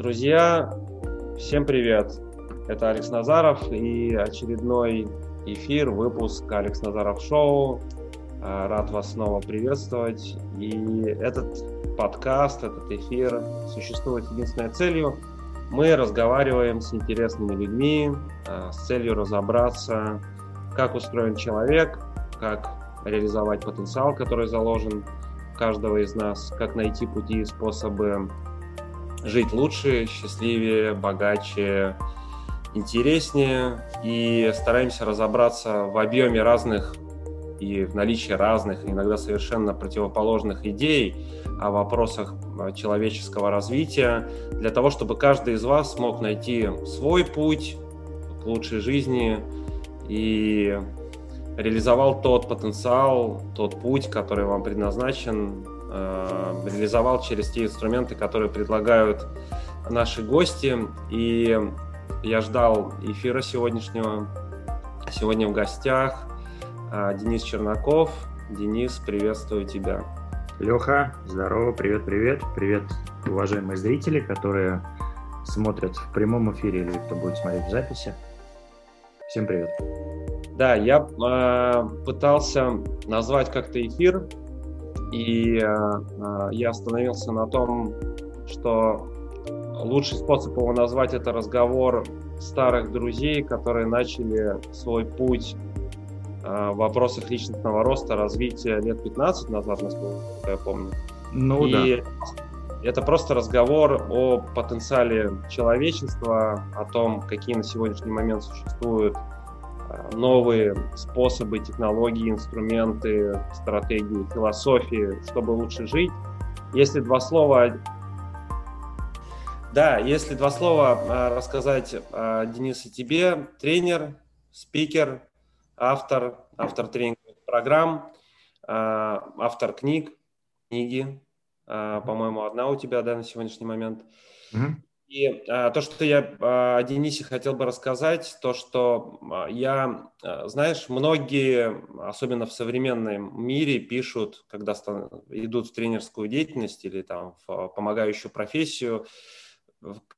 Друзья, всем привет! Это Алекс Назаров и очередной эфир, выпуск Алекс Назаров Шоу. А, рад вас снова приветствовать. И этот подкаст, этот эфир существует единственной целью. Мы разговариваем с интересными людьми а, с целью разобраться, как устроен человек, как реализовать потенциал, который заложен каждого из нас, как найти пути и способы жить лучше, счастливее, богаче, интереснее. И стараемся разобраться в объеме разных и в наличии разных, иногда совершенно противоположных идей о вопросах человеческого развития, для того, чтобы каждый из вас смог найти свой путь к лучшей жизни и реализовал тот потенциал, тот путь, который вам предназначен, Э, реализовал через те инструменты, которые предлагают наши гости. И я ждал эфира сегодняшнего. Сегодня в гостях э, Денис Чернаков. Денис, приветствую тебя. Леха, здорово, привет-привет. Привет, уважаемые зрители, которые смотрят в прямом эфире или кто будет смотреть в записи. Всем привет. Да, я э, пытался назвать как-то эфир и э, э, я остановился на том, что лучший способ его назвать это разговор старых друзей, которые начали свой путь э, в вопросах личностного роста, развития лет 15 назад, насколько я помню. Ну и да. Это просто разговор о потенциале человечества, о том, какие на сегодняшний момент существуют новые способы, технологии, инструменты, стратегии, философии, чтобы лучше жить. Если два слова... Да, если два слова а, рассказать, а, Денис, и тебе, тренер, спикер, автор, автор тренинговых программ, а, автор книг, книги, по-моему, одна у тебя, да, на сегодняшний момент. Mm-hmm. И а, то, что я а, Денисе хотел бы рассказать, то, что а, я, а, знаешь, многие, особенно в современном мире, пишут, когда стан- идут в тренерскую деятельность или там в помогающую профессию,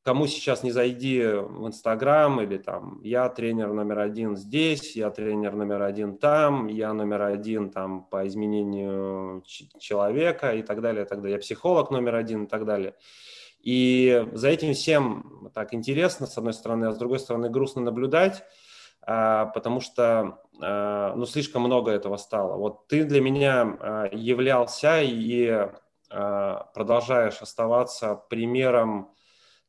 кому сейчас не зайди в Инстаграм или там я тренер номер один здесь, я тренер номер один там, я номер один там по изменению человека и так далее, и так далее, я психолог номер один и так далее. И за этим всем так интересно, с одной стороны, а с другой стороны грустно наблюдать, а, потому что а, ну, слишком много этого стало. Вот ты для меня а, являлся и продолжаешь оставаться примером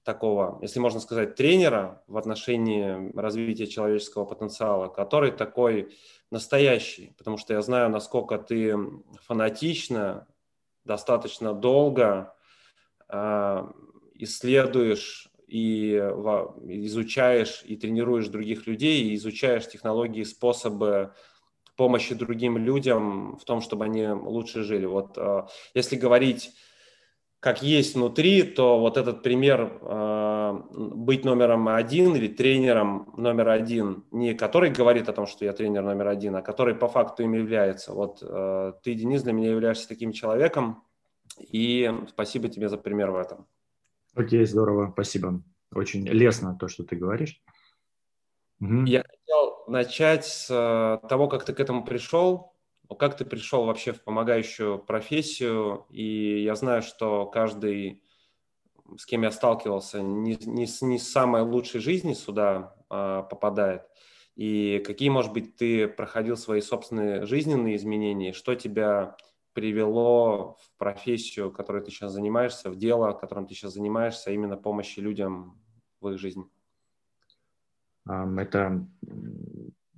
такого, если можно сказать, тренера в отношении развития человеческого потенциала, который такой настоящий, потому что я знаю, насколько ты фанатично, достаточно долго исследуешь и изучаешь и тренируешь других людей, и изучаешь технологии, способы помощи другим людям в том, чтобы они лучше жили. Вот а, если говорить как есть внутри, то вот этот пример э, быть номером один или тренером номер один, не который говорит о том, что я тренер номер один, а который по факту им является. Вот э, ты, Денис, для меня являешься таким человеком, и спасибо тебе за пример в этом. Окей, здорово, спасибо. Очень лестно то, что ты говоришь. Угу. Я хотел начать с э, того, как ты к этому пришел. Как ты пришел вообще в помогающую профессию? И я знаю, что каждый, с кем я сталкивался, не, не, не с самой лучшей жизни сюда а, попадает. И какие, может быть, ты проходил свои собственные жизненные изменения? Что тебя привело в профессию, которой ты сейчас занимаешься, в дело, которым ты сейчас занимаешься, именно помощи людям в их жизни? Это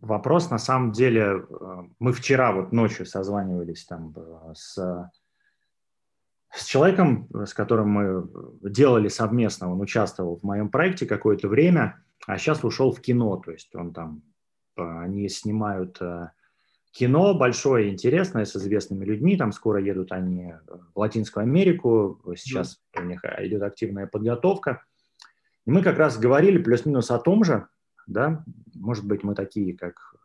вопрос, на самом деле, э, мы вчера вот ночью созванивались там э, с, с человеком, с которым мы делали совместно, он участвовал в моем проекте какое-то время, а сейчас ушел в кино, то есть он там, э, они снимают кино большое, интересное, с известными людьми. Там скоро едут они в Латинскую Америку. Сейчас mm. у них идет активная подготовка. И мы как раз говорили плюс-минус о том же, да, может быть, мы такие, как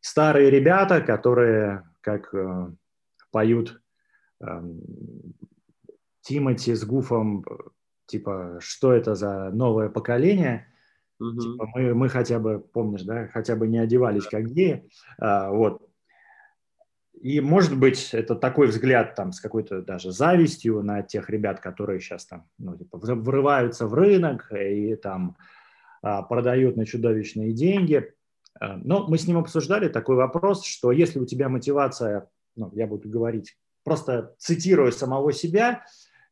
старые ребята, которые, как э, поют э, Тимати с Гуфом, типа, что это за новое поколение. Мгм. Типа, мы, мы хотя бы, помнишь, да, хотя бы не одевались как геи. А, вот. И, может быть, это такой взгляд там с какой-то даже завистью на тех ребят, которые сейчас там ну, типа, вры- врываются в рынок и там а, продают на чудовищные деньги. А, Но мы с ним обсуждали такой вопрос, что если у тебя мотивация, ну, я буду говорить, просто цитируя самого себя,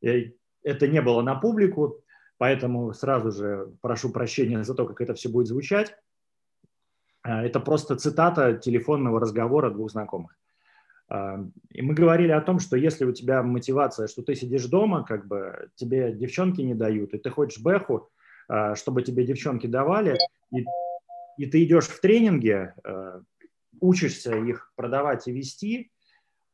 э, это не было на публику, поэтому сразу же прошу прощения за то, как это все будет звучать. А, Это просто цитата телефонного разговора двух знакомых. А, И мы говорили о том, что если у тебя мотивация, что ты сидишь дома, как бы тебе девчонки не дают, и ты хочешь бэху, а, чтобы тебе девчонки давали, и, и ты идешь в тренинге, учишься их продавать и вести,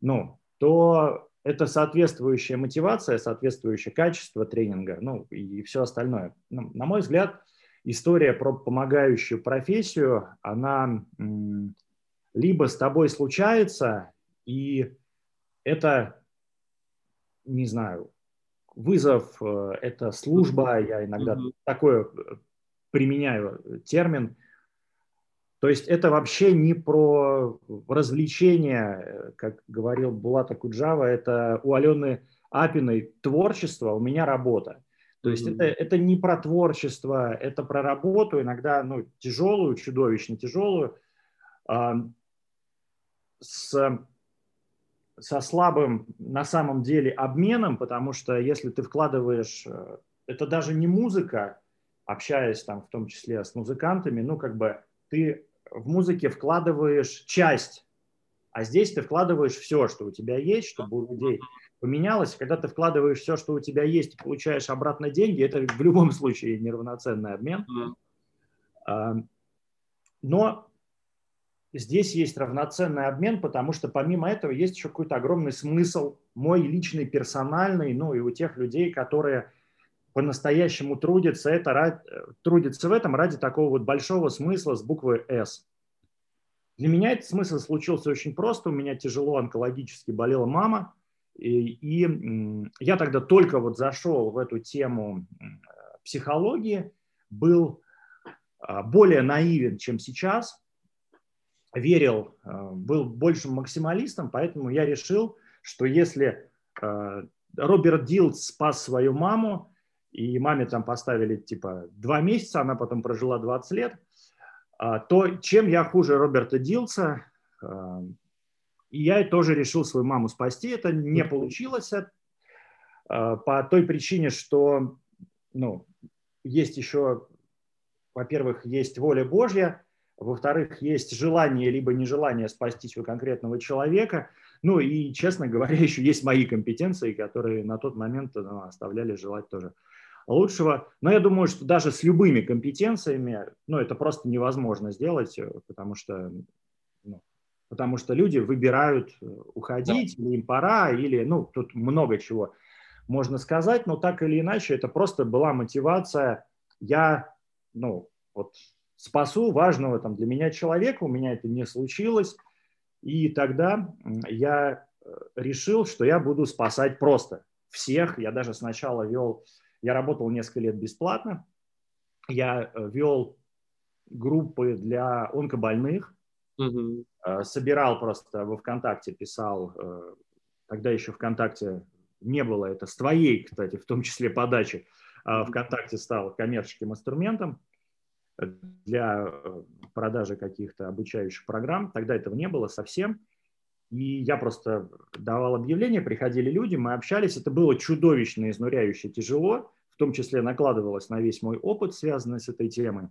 ну, то это соответствующая мотивация, соответствующее качество тренинга, ну, и все остальное. Ну, на мой взгляд, история про помогающую профессию, она либо с тобой случается, и это, не знаю, вызов, э, это служба, я иногда Мгм. такое э, применяю термин. То есть это вообще не про развлечение, э, как говорил Булата Куджава, это у Алены Апиной творчество, у меня работа. То есть Мгм. это, это не про творчество, это про работу, иногда ну, тяжелую, чудовищно тяжелую, а, с, со слабым на самом деле обменом, потому что если ты вкладываешь, э, это даже не музыка, общаясь там в том числе с музыкантами, ну как бы ты в музыке вкладываешь часть, а здесь ты вкладываешь все, что у тебя есть, чтобы у людей поменялось. Когда ты вкладываешь все, что у тебя есть, и получаешь обратно деньги, это в любом случае неравноценный обмен. А, Но здесь есть равноценный обмен, потому что помимо этого есть еще какой-то огромный смысл, мой личный, персональный, ну и у тех людей, которые по-настоящему трудятся, это, ради- трудятся в этом ради такого вот большого смысла с буквы «С». Для меня этот смысл случился очень просто. У меня тяжело онкологически болела мама, и, и, я тогда только вот зашел в эту тему психологии, был а, более наивен, чем сейчас, верил, а, был большим максималистом, поэтому я решил, что если а, Роберт Дилд спас свою маму, и маме там поставили типа два месяца, она потом прожила 20 лет, а, то чем я хуже Роберта Дилса, а, и я тоже решил свою маму спасти. Это не получилось а, по той причине, что ну, есть еще, во-первых, есть воля Божья, во-вторых, есть желание либо нежелание спасти своего конкретного человека, ну и, честно говоря, еще есть мои компетенции, которые на тот момент ну, оставляли желать тоже лучшего. Но я думаю, что даже с любыми компетенциями, ну, это просто невозможно сделать, э, потому что, ну, потому что люди выбирают э, уходить, или им пора, или, ну, тут много чего можно сказать, но так или иначе, это просто была мотивация. Я, ну, вот спасу важного там для меня человека, у меня это не случилось, и тогда я э, решил, что я буду спасать просто всех. Я даже сначала вел, я работал несколько лет бесплатно, я э, вел группы для онкобольных, э, собирал просто во ВКонтакте, писал, э, тогда еще ВКонтакте не было, это с твоей, кстати, в том числе подачи, а ВКонтакте стал коммерческим инструментом для продажи каких-то обучающих программ. Тогда этого не было совсем. И я просто давал объявления, приходили люди, мы общались. Это было чудовищно, изнуряюще, тяжело. В том числе накладывалось на весь мой опыт, связанный с этой темой.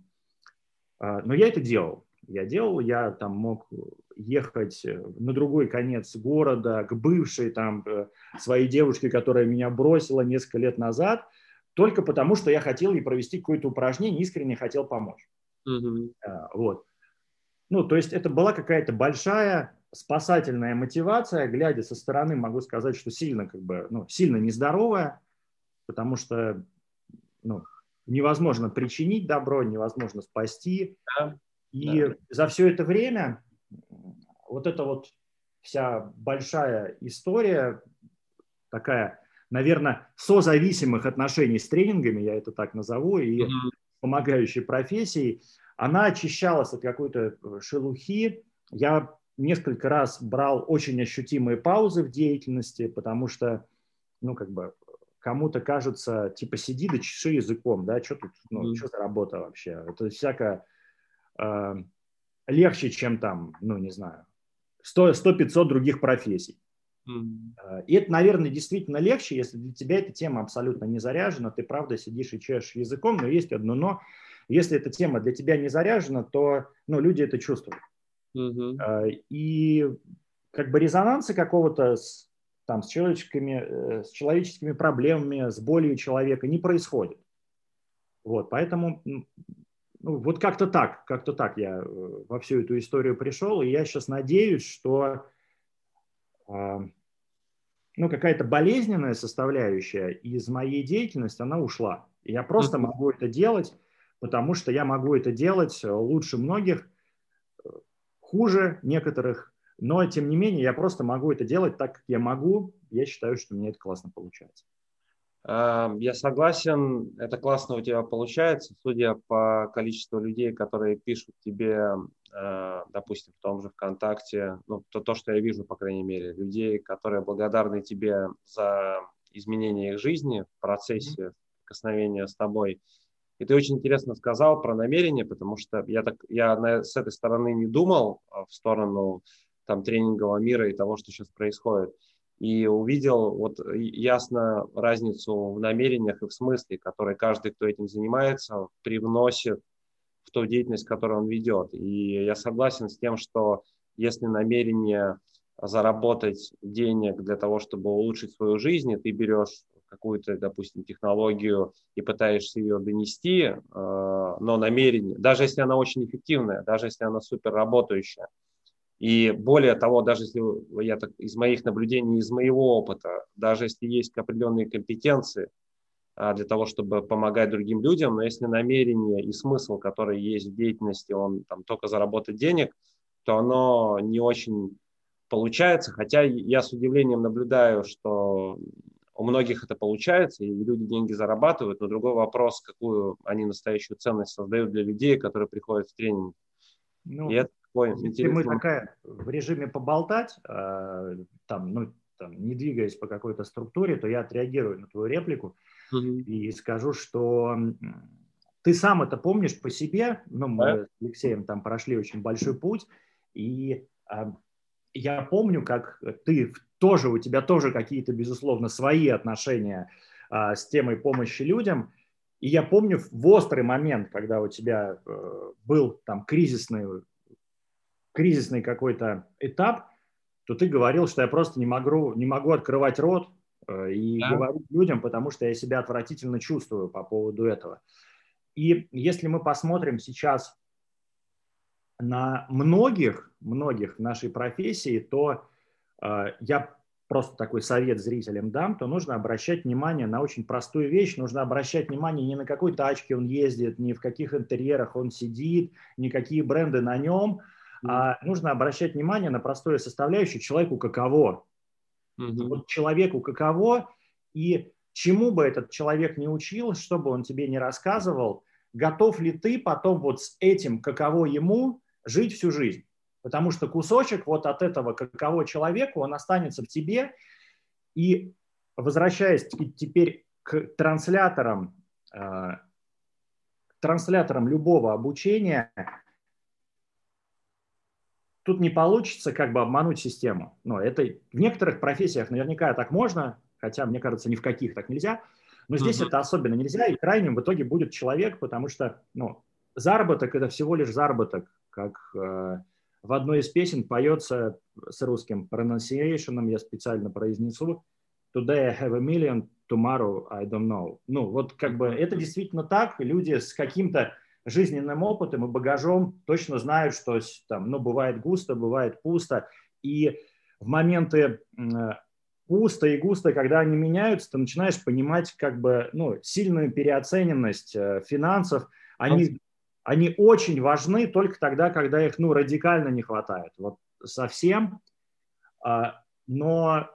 А, Но я это делал. Я делал, я там мог ехать на другой конец города к бывшей там э, своей девушке, которая меня бросила несколько лет назад, только потому, что я хотел ей провести какое-то упражнение, искренне хотел помочь. А, Вот. Ну, то есть это была какая-то большая спасательная мотивация, глядя со стороны, могу сказать, что сильно, как бы, ну, сильно нездоровая, потому что ну, невозможно причинить добро, невозможно спасти. Да. И Да. за все это время вот эта вот вся большая история такая наверное, созависимых отношений с тренингами, я это так назову, и mm-hmm. помогающей профессией, она очищалась от какой-то шелухи. Я несколько раз брал очень ощутимые паузы в деятельности, потому что, ну, как бы, кому-то кажется, типа, сиди да чеши языком, да, что тут, ну, mm. что за работа вообще? Это всякое э, легче, чем там, ну, не знаю, 100-500 других профессий. Mm. И это, наверное, действительно легче, если для тебя эта тема абсолютно не заряжена, ты правда сидишь и чешешь языком, но есть одно но. Если эта тема для тебя не заряжена, то ну, люди это чувствуют. Mm-hmm. И как бы резонанса какого-то с там, с, человеческими, э, с человеческими проблемами, с болью человека не происходит. Вот, поэтому ну, вот как-то так, как-то так я э, во всю эту историю пришел, и я сейчас надеюсь, что а, ну, какая-то болезненная составляющая из моей деятельности, она ушла. И я просто могу это делать, потому что я могу это делать лучше многих, э, хуже некоторых, но, тем не менее, я просто могу это делать так, как я могу. Я считаю, что мне это классно получается. А, я согласен, это классно у тебя получается, судя по количеству людей, которые пишут тебе, а, допустим, в том же ВКонтакте, ну, то, то, что я вижу, по крайней мере, людей, которые благодарны тебе за изменение их жизни в процессе прикосновения с тобой. И ты очень интересно сказал про намерение, потому что я, так, я на, с этой стороны не думал а, в сторону там, тренингового мира и того, что сейчас происходит. И увидел вот ясно разницу в намерениях и в смысле, который каждый, кто этим занимается, привносит в ту деятельность, которую он ведет. И я согласен с тем, что если намерение заработать денег для того, чтобы улучшить свою жизнь, и ты берешь какую-то, допустим, технологию и пытаешься ее донести, э, но намерение, даже если она очень эффективная, даже если она супер работающая, и более того, даже если я так из моих наблюдений, из моего опыта, даже если есть определенные компетенции а, для того, чтобы помогать другим людям, но если намерение и смысл, который есть в деятельности, он там только заработать денег, то оно не очень получается. Хотя я с удивлением наблюдаю, что у многих это получается, и люди деньги зарабатывают, но другой вопрос, какую они настоящую ценность создают для людей, которые приходят в тренинг. Ну, и это такой интересный... мы такая в режиме поболтать, э, там, ну, там, не двигаясь по какой-то структуре, то я отреагирую на твою реплику mm-hmm. и скажу, что ты сам это помнишь по себе, ну, мы да? с Алексеем там прошли очень большой путь, и э, я помню, как ты тоже, у тебя тоже какие-то, безусловно, свои отношения э, с темой помощи людям, и я помню в острый момент, когда у тебя э, был там кризисный кризисный какой-то этап, то ты говорил, что я просто не могу, не могу открывать рот э, и да. говорить людям, потому что я себя отвратительно чувствую по поводу этого. И если мы посмотрим сейчас на многих, многих в нашей профессии, то я просто такой совет зрителям дам, то нужно обращать внимание на очень простую вещь. Нужно обращать внимание не на какой тачке он ездит, ни в каких интерьерах он сидит, ни какие бренды на нем, а нужно обращать внимание на простое составляющее человеку каково. Mm-hmm. Вот человеку каково, и чему бы этот человек не учил, что бы он тебе не рассказывал, готов ли ты потом вот с этим каково ему жить всю жизнь. Потому что кусочек вот от этого каково человеку, он останется в тебе. И возвращаясь теперь к трансляторам, э, трансляторам любого обучения, тут не получится как бы обмануть систему. Но это в некоторых профессиях наверняка так можно, хотя, мне кажется, ни в каких так нельзя. Но здесь uh-huh. это особенно нельзя, и крайним в итоге будет человек, потому что ну, заработок – это всего лишь заработок, как э, в одной из песен поется с русским pronunciation, я специально произнесу, «Today I have a million, tomorrow I don't know». Ну, вот как бы это действительно так, люди с каким-то жизненным опытом и багажом точно знают, что там, ну, бывает густо, бывает пусто. И в моменты пусто и густо, когда они меняются, ты начинаешь понимать как бы ну, сильную переоцененность э, финансов. Они, они очень важны только тогда, когда их ну, радикально не хватает. Вот совсем. А, но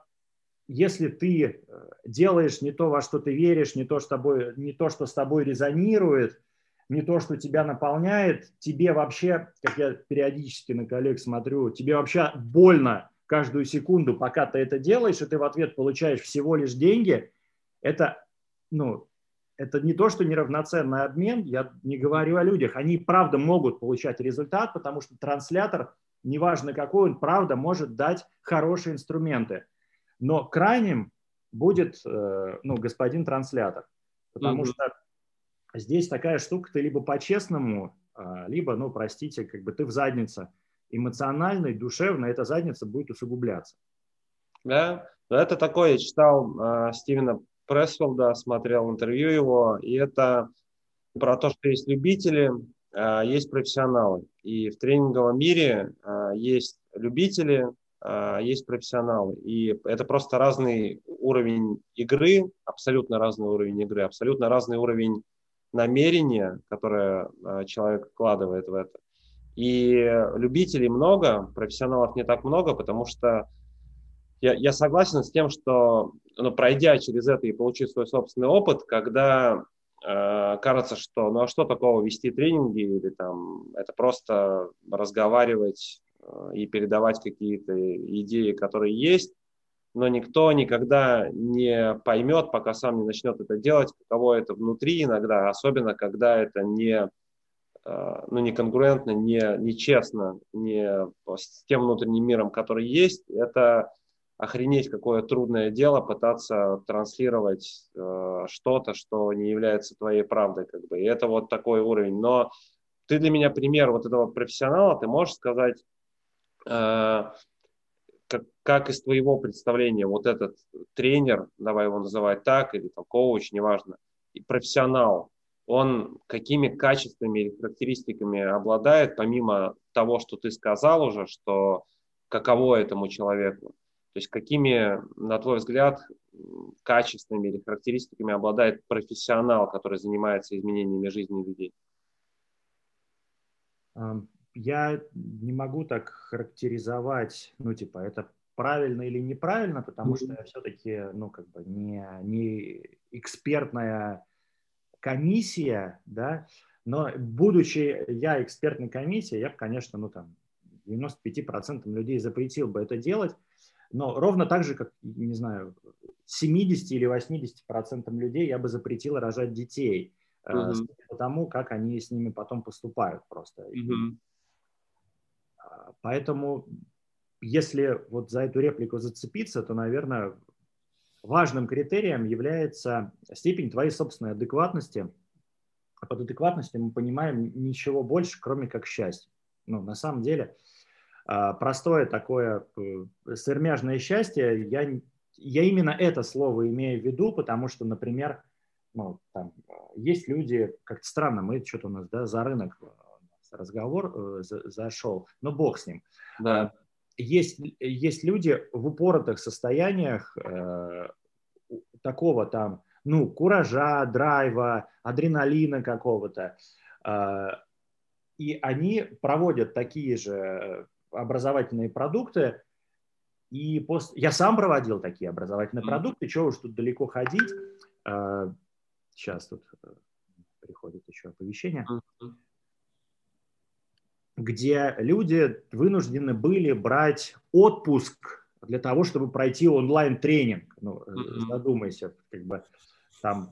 если ты делаешь не то, во что ты веришь, не то, что, тобой, не то, что с тобой резонирует, не то, что тебя наполняет, тебе вообще, как я периодически на коллег смотрю, тебе вообще больно каждую секунду, пока ты это делаешь, и ты в ответ получаешь всего лишь деньги, это, ну, это не то, что неравноценный обмен, я не говорю о людях, они правда могут получать результат, потому что транслятор, неважно какой он, правда может дать хорошие инструменты. Но крайним будет э, ну, господин транслятор, потому mm-hmm. что здесь такая штука, ты либо по-честному, а, либо, ну, простите, как бы ты в заднице. Эмоционально и душевно эта задница будет усугубляться. Да, это такое, я читал э, Стивена Пресфилда, смотрел интервью его, и это про то, что есть любители, э, есть профессионалы. И в тренинговом мире э, есть любители, э, есть профессионалы. И это просто разный уровень игры, абсолютно разный уровень игры, абсолютно разный уровень намерение, которое человек вкладывает в это. И любителей много, профессионалов не так много, потому что я, я согласен с тем, что ну, пройдя через это и получив свой собственный опыт, когда э, кажется, что ну а что такого вести тренинги или там это просто разговаривать э, и передавать какие-то идеи, которые есть, но никто никогда не поймет, пока сам не начнет это делать, каково это внутри иногда, особенно когда это не, э, ну, не конкурентно, не, не честно, не с тем внутренним миром, который есть. Это охренеть, какое трудное дело пытаться транслировать э, что-то, что не является твоей правдой. Как бы. И это вот такой уровень. Но ты для меня пример вот этого профессионала, ты можешь сказать, э, как, как из твоего представления вот этот тренер, давай его называть так, или там коуч, неважно, и профессионал, он какими качествами или характеристиками обладает, помимо того, что ты сказал уже, что каково этому человеку? То есть какими, на твой взгляд, качествами или характеристиками обладает профессионал, который занимается изменениями жизни людей? я не могу так характеризовать, ну, типа, это правильно или неправильно, потому mm-hmm. что я все-таки, ну, как бы не, не экспертная комиссия, да, но будучи я экспертной комиссией, я бы, конечно, ну, там, 95% людей запретил бы это делать, но ровно так же, как, не знаю, 70 или 80% людей я бы запретил рожать детей, mm-hmm. потому как они с ними потом поступают просто. Mm-hmm. Поэтому, если вот за эту реплику зацепиться, то, наверное, важным критерием является степень твоей собственной адекватности. А под адекватностью мы понимаем ничего больше, кроме как счастье. Ну, на самом деле, а, простое такое э, свермяжное счастье, я, я именно это слово имею в виду, потому что, например, ну, там, есть люди, как-то странно, мы что-то у нас да, за рынок разговор э, зашел, но бог с ним. Да. Есть, есть люди в упоротых состояниях э, такого там, ну, куража, драйва, адреналина какого-то. Э, и они проводят такие же образовательные продукты, и после... я сам проводил такие образовательные mm-hmm. продукты, чего уж тут далеко ходить. Э, сейчас тут э, приходит еще оповещение. Mm-hmm где люди вынуждены были брать отпуск для того, чтобы пройти онлайн-тренинг. Ну, mm-hmm. задумайся, как бы там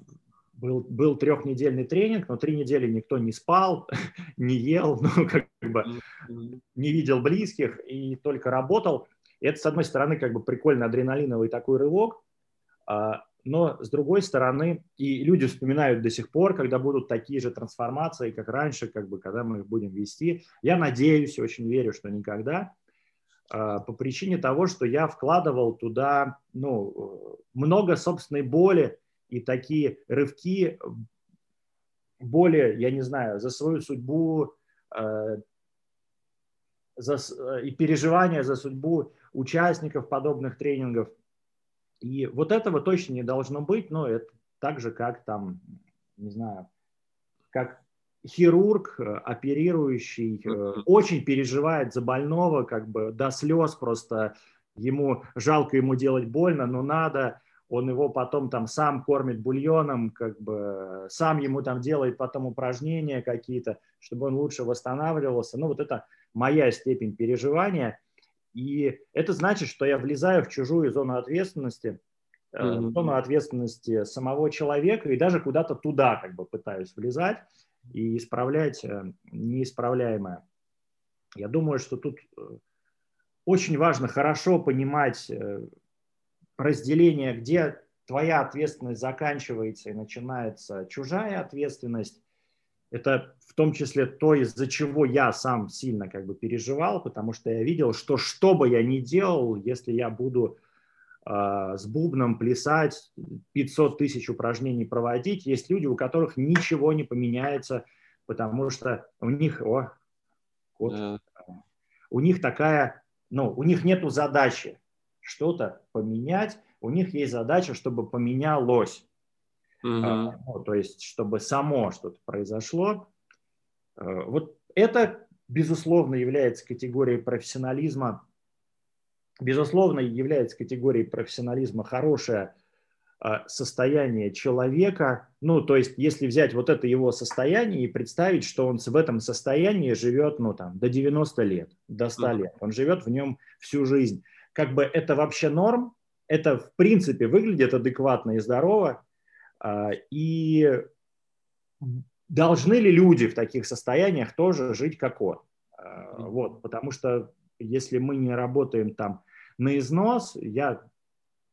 был, был трехнедельный тренинг, но три недели никто не спал, не ел, ну, как бы не видел близких и только работал. И это, с одной стороны, как бы прикольно адреналиновый такой рывок, а, но с другой стороны, и люди вспоминают до сих пор, когда будут такие же трансформации, как раньше, как бы, когда мы их будем вести. Я надеюсь, очень верю, что никогда, а, по причине того, что я вкладывал туда ну, много собственной боли и такие рывки боли, я не знаю, за свою судьбу а, за, и переживания за судьбу участников подобных тренингов – и вот этого точно не должно быть, но это так же, как там, не знаю, как хирург, э, оперирующий, э, очень переживает за больного, как бы до слез просто ему жалко ему делать больно, но надо, он его потом там сам кормит бульоном, как бы сам ему там делает потом упражнения какие-то, чтобы он лучше восстанавливался. Ну вот это моя степень переживания. И это значит, что я влезаю в чужую зону ответственности, mm-hmm. зону ответственности самого человека и даже куда-то туда как бы пытаюсь влезать и исправлять э, неисправляемое. Я думаю, что тут э, очень важно хорошо понимать разделение, где твоя ответственность заканчивается и начинается чужая ответственность. Это в том числе то, из-за чего я сам сильно как бы переживал, потому что я видел, что что бы я ни делал, если я буду э, с бубном плясать, 500 тысяч упражнений проводить, есть люди, у которых ничего не поменяется, потому что у них, о, вот, yeah. у них такая, ну, у них нету задачи что-то поменять, у них есть задача, чтобы поменялось. А, ну, то есть, чтобы само что-то произошло. А, вот это, безусловно, является категорией профессионализма. Безусловно, является категорией профессионализма хорошее а, состояние человека. Ну, то есть, если взять вот это его состояние и представить, что он в этом состоянии живет, ну, там, до 90 лет, до 100 лет. Он живет в нем всю жизнь как бы это вообще норм, это в принципе выглядит адекватно и здорово, а, и должны ли люди в таких состояниях тоже жить как он? А, вот, потому что если мы не работаем там на износ, я,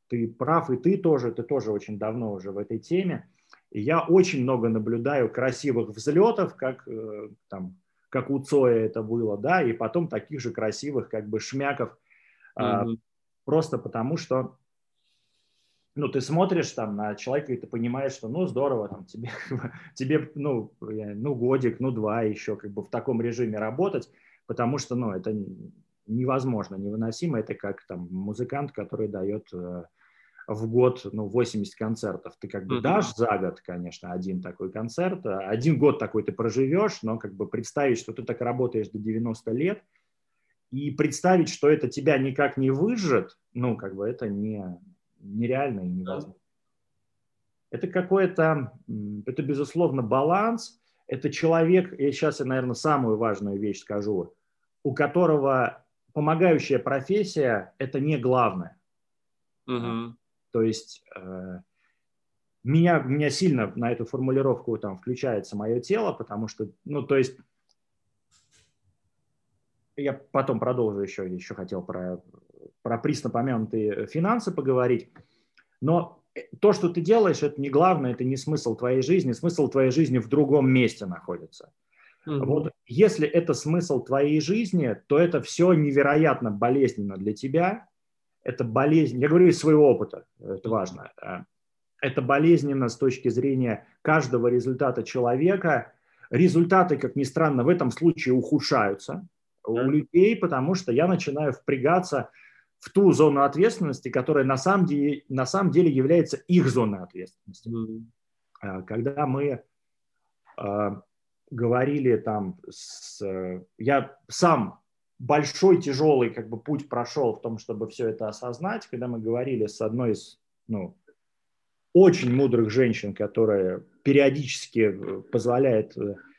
ты прав, и ты тоже, ты тоже очень давно уже в этой теме, и я очень много наблюдаю красивых взлетов, как э, там, как у Цоя это было, да, и потом таких же красивых как бы шмяков Mm-hmm. Просто потому что ну, ты смотришь там на человека, и ты понимаешь, что, ну, здорово, там, тебе, тебе ну, ну, годик, ну, два еще как бы в таком режиме работать, потому что, ну, это невозможно, невыносимо. Это как там музыкант, который дает э, в год, ну, 80 концертов. Ты как бы mm-hmm. дашь за год, конечно, один такой концерт, один год такой ты проживешь, но как бы представить, что ты так работаешь до 90 лет – и представить, что это тебя никак не выжжет, ну, как бы это не, нереально и невозможно. Это какой-то, это, безусловно, баланс. Это человек, я сейчас, я, наверное, самую важную вещь скажу, у которого помогающая профессия – это не главное. Угу. То есть э, меня, меня сильно на эту формулировку там включается мое тело, потому что, ну, то есть я потом продолжу еще, еще хотел про, про присно помянутые финансы поговорить. Но то, что ты делаешь, это не главное, это не смысл твоей жизни. Смысл твоей жизни в другом месте находится. Угу. Вот если это смысл твоей жизни, то это все невероятно болезненно для тебя. Это болезнь, я говорю из своего опыта, это важно. Э, это болезненно с точки зрения каждого результата человека. Результаты, как ни странно, в этом случае ухудшаются у людей, потому что я начинаю впрягаться в ту зону ответственности, которая на самом деле, на самом деле является их зоной ответственности. Mm-hmm. Когда мы э, говорили там с... Я сам большой, тяжелый как бы путь прошел в том, чтобы все это осознать, когда мы говорили с одной из ну, очень мудрых женщин, которая периодически э, позволяет э, Э,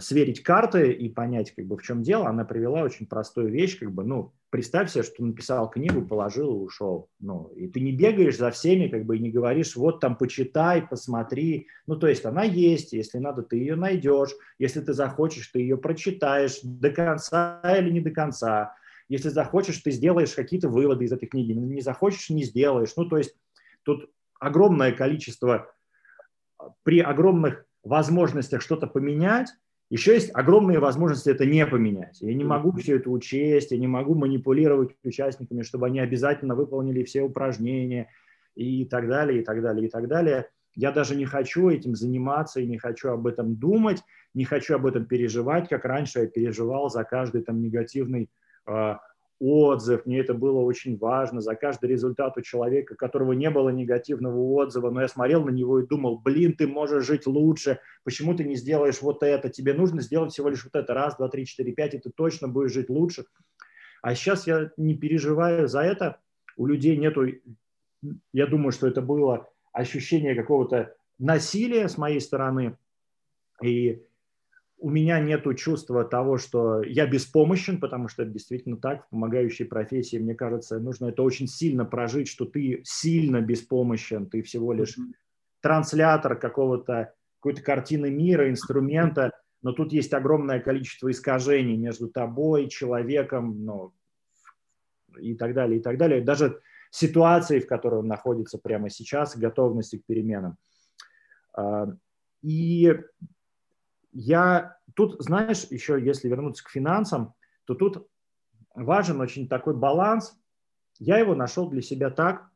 сверить карты и понять, как бы, в чем дело, она привела очень простую вещь, как бы, ну, представь себе, что написал книгу, положил и ушел. Ну, и ты не бегаешь за всеми, как бы, и не говоришь, вот там почитай, посмотри. Ну, то есть она есть, если надо, ты ее найдешь. Если ты захочешь, ты ее прочитаешь до конца или не до конца. Если захочешь, ты сделаешь какие-то выводы из этой книги. Не захочешь, не сделаешь. Ну, то есть тут огромное количество, при огромных возможностях что-то поменять, еще есть огромные возможности это не поменять. Я не могу все это учесть, я не могу манипулировать участниками, чтобы они обязательно выполнили все упражнения и так далее, и так далее, и так далее. Я даже не хочу этим заниматься и не хочу об этом думать, не хочу об этом переживать, как раньше я переживал за каждый там негативный а, отзыв, мне это было очень важно, за каждый результат у человека, которого не было негативного отзыва, но я смотрел на него и думал, блин, ты можешь жить лучше, почему ты не сделаешь вот это, тебе нужно сделать всего лишь вот это, раз, два, три, четыре, пять, и ты точно будешь жить лучше. А сейчас я не переживаю за это. У людей нету, я думаю, что это было ощущение какого-то насилия с моей стороны. И у меня нет чувства того, что я беспомощен, потому что это действительно так, в помогающей профессии, мне кажется, нужно это очень сильно прожить, что ты сильно беспомощен, ты всего лишь транслятор какого-то, какой-то картины мира, инструмента, но тут есть огромное количество искажений между тобой, человеком, ну, и так далее, и так далее. Даже ситуации, в которой он находится прямо сейчас, готовности к переменам. А, и я тут, знаешь, еще если вернуться к финансам, то тут важен очень такой баланс. Я его нашел для себя так.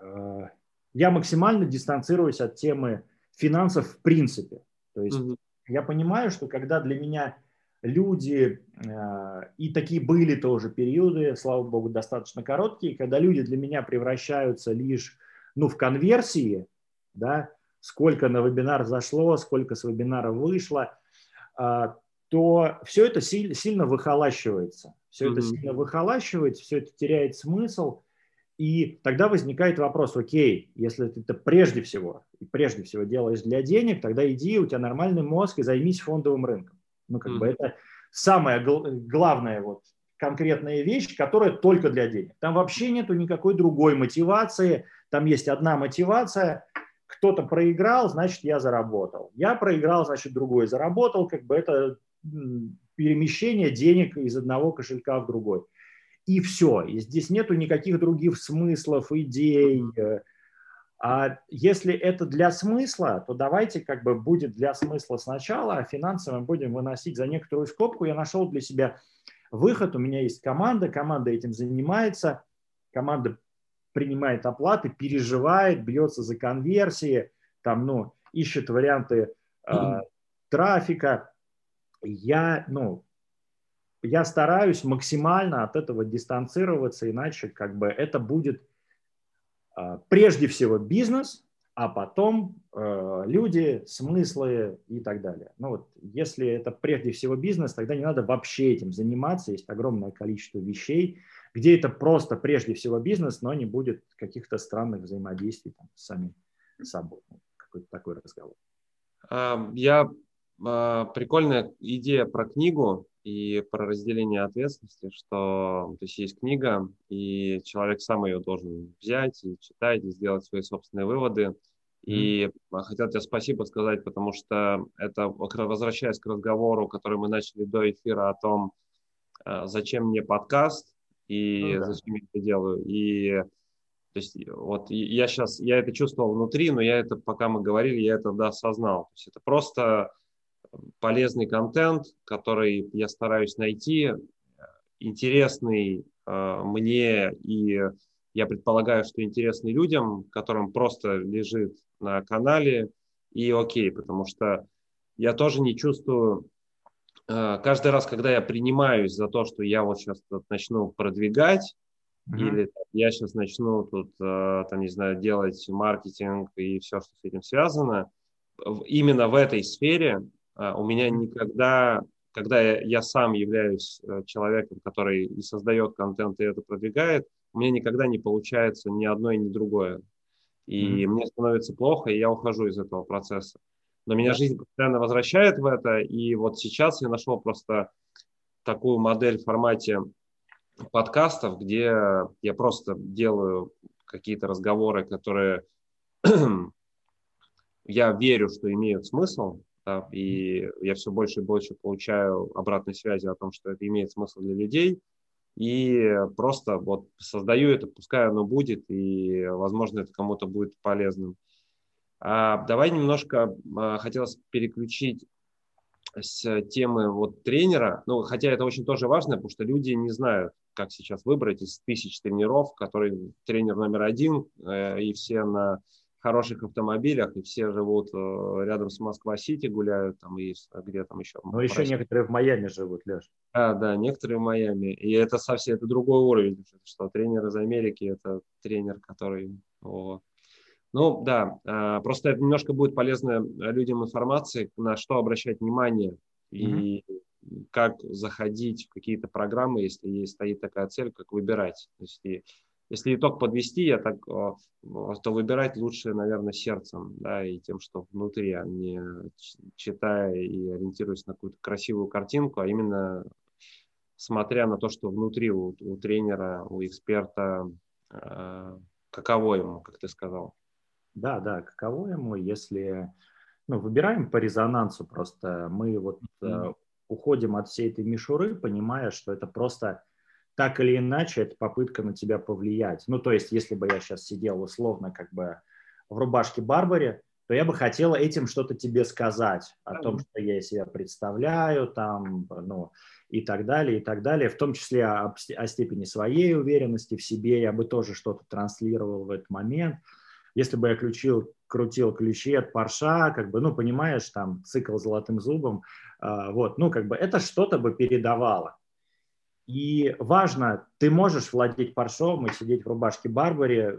Э, я максимально дистанцируюсь от темы финансов в принципе. То есть mm-hmm. я понимаю, что когда для меня люди, э, и такие были тоже периоды, слава богу, достаточно короткие, когда люди для меня превращаются лишь ну, в конверсии, да, сколько на вебинар зашло, сколько с вебинара вышло, а, то все это сильно выхолащивается. Все mm-hmm. это сильно выхолащивается, все это теряет смысл. И тогда возникает вопрос, окей, если ты это прежде всего, и прежде всего делаешь для денег, тогда иди, у тебя нормальный мозг и займись фондовым рынком. Ну, как mm-hmm. бы это самая главная вот конкретная вещь, которая только для денег. Там вообще нету никакой другой мотивации. Там есть одна мотивация – кто-то проиграл, значит, я заработал. Я проиграл, значит, другой заработал. Как бы это перемещение денег из одного кошелька в другой. И все. И здесь нету никаких других смыслов, идей. А если это для смысла, то давайте как бы будет для смысла сначала, а финансы мы будем выносить за некоторую скобку. Я нашел для себя выход, у меня есть команда, команда этим занимается, команда принимает оплаты, переживает, бьется за конверсии, там, ну, ищет варианты э, трафика. Я, ну, я стараюсь максимально от этого дистанцироваться, иначе как бы это будет э, прежде всего бизнес, а потом э, люди, смыслы и так далее. Ну вот, если это прежде всего бизнес, тогда не надо вообще этим заниматься. Есть огромное количество вещей, где это просто прежде всего бизнес, но не будет каких-то странных взаимодействий там, с самим собой. Ну, какой-то такой разговор. Я а, прикольная идея про книгу и про разделение ответственности, что то есть, есть книга, и человек сам ее должен взять и читать, и сделать свои собственные выводы. И mm-hmm. хотел тебе спасибо сказать, потому что это, возвращаясь к разговору, который мы начали до эфира о том, а, зачем мне подкаст, и ну, да. зачем я это делаю. И то есть вот я сейчас, я это чувствовал внутри, но я это, пока мы говорили, я это да, осознал. То есть это просто полезный контент, который я стараюсь найти, интересный э, мне и я предполагаю, что интересный людям, которым просто лежит на канале и окей, потому что я тоже не чувствую Э, каждый раз, когда я принимаюсь за то, что я вот сейчас тут начну продвигать, mm-hmm. или я сейчас начну тут, э, там, не знаю, делать маркетинг и все, что с этим связано, именно в этой сфере э, у меня никогда, когда я, я сам являюсь человеком, который и создает контент, и это продвигает, у меня никогда не получается ни одно и ни другое. И mm-hmm. мне становится плохо, и я ухожу из этого процесса. Но меня жизнь постоянно возвращает в это, и вот сейчас я нашел просто такую модель в формате подкастов, где я просто делаю какие-то разговоры, которые я верю, что имеют смысл, да, и я все больше и больше получаю обратной связи о том, что это имеет смысл для людей, и просто вот создаю это, пускай оно будет, и, возможно, это кому-то будет полезным. А, давай немножко а, хотелось переключить с темы вот тренера, ну, хотя это очень тоже важно, потому что люди не знают, как сейчас выбрать из тысяч тренеров, который тренер номер один, э, и все на хороших автомобилях, и все живут э, рядом с Москва-Сити, гуляют там, и где там еще. Ну, еще некоторые в Майами живут, Леш. Да, да, некоторые в Майами. И это совсем, это другой уровень, что тренер из Америки, это тренер, который... Вот. Ну да, а, просто это немножко будет полезно людям информации, на что обращать внимание. И mm-hmm. как заходить в какие-то программы, если есть, стоит такая цель, как выбирать. То есть, если итог подвести, я так, то выбирать лучше, наверное, сердцем, да, и тем, что внутри, а не читая и ориентируясь на какую-то красивую картинку, а именно смотря на то, что внутри у, у тренера, у эксперта, э, каково ему, как ты сказал. Да, да, каково ему, если ну, выбираем по резонансу просто, мы вот mm-hmm. э, уходим от всей этой мишуры, понимая, что это просто так или иначе, это попытка на тебя повлиять. Ну, то есть, если бы я сейчас сидел условно как бы в рубашке Барбаре, то я бы хотела этим что-то тебе сказать о том, что я себя представляю, там, ну, и так далее, и так далее, в том числе о, о степени своей уверенности в себе, я бы тоже что-то транслировал в этот момент. Если бы я ключил, крутил ключи от парша, как бы, ну, понимаешь, там, цикл золотым зубом, э, вот, ну, как бы это что-то бы передавало. И важно, ты можешь владеть паршом и сидеть в рубашке Барбаре,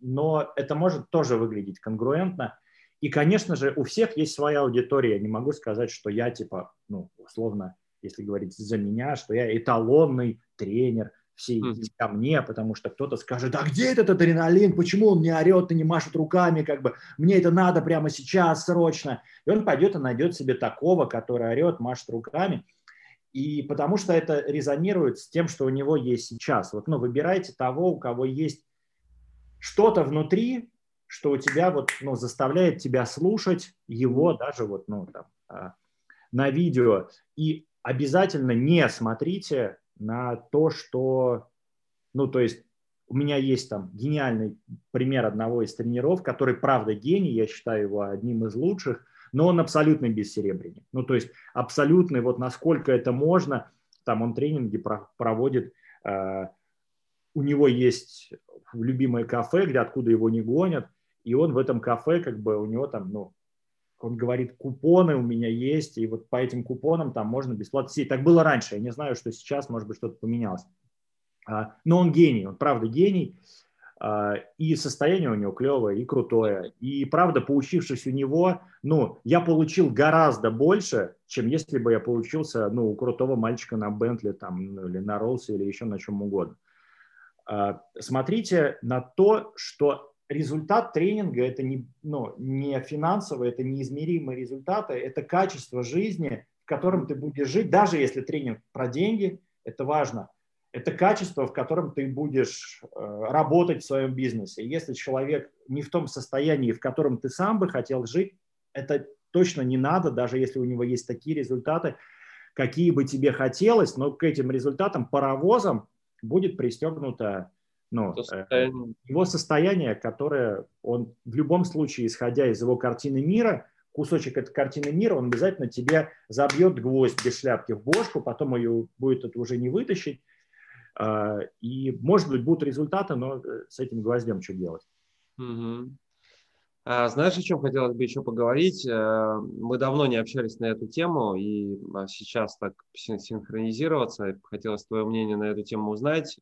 но это может тоже выглядеть конгруентно. И, конечно же, у всех есть своя аудитория. Не могу сказать, что я, типа, ну, условно, если говорить за меня, что я эталонный тренер, все идите ко мне, потому что кто-то скажет, а где этот адреналин, почему он не орет и не машет руками, как бы, мне это надо прямо сейчас, срочно. И он пойдет и найдет себе такого, который орет, машет руками. И потому что это резонирует с тем, что у него есть сейчас. Вот, ну, выбирайте того, у кого есть что-то внутри, что у тебя вот, ну, заставляет тебя слушать его даже вот, ну, там, а, на видео. И обязательно не смотрите на то, что, ну, то есть у меня есть там гениальный пример одного из тренеров, который, правда, гений, я считаю его одним из лучших, но он абсолютно бессеребренник. Ну, то есть абсолютный, вот насколько это можно, там он тренинги проводит, э, у него есть любимое кафе, где откуда его не гонят, и он в этом кафе, как бы у него там, ну, он говорит, купоны у меня есть, и вот по этим купонам там можно бесплатно сидеть. Так было раньше, я не знаю, что сейчас, может быть, что-то поменялось. А, но он гений, он правда гений, а, и состояние у него клевое, и крутое. И правда, поучившись у него, ну, я получил гораздо больше, чем если бы я поучился, ну, у крутого мальчика на Бентли там, ну, или на Роллсе, или еще на чем угодно. А, смотрите на то, что результат тренинга – это не, ну, не финансовые, это неизмеримые результаты, это качество жизни, в котором ты будешь жить, даже если тренинг про деньги, это важно – это качество, в котором ты будешь э, работать в своем бизнесе. Если человек не в том состоянии, в котором ты сам бы хотел жить, это точно не надо, даже если у него есть такие результаты, какие бы тебе хотелось, но к этим результатам паровозом будет пристегнуто ну, э, состояние. его состояние, которое он в любом случае, исходя из его картины мира, кусочек этой картины мира, он обязательно тебе забьет гвоздь без шляпки в бошку, потом ее будет это уже не вытащить, а, и, может быть, будут результаты, но э, с этим гвоздем что делать? Угу. А, знаешь, о чем хотелось бы еще поговорить? Э, мы давно не общались на эту тему, и а, сейчас так синхронизироваться. Хотелось твое мнение на эту тему узнать.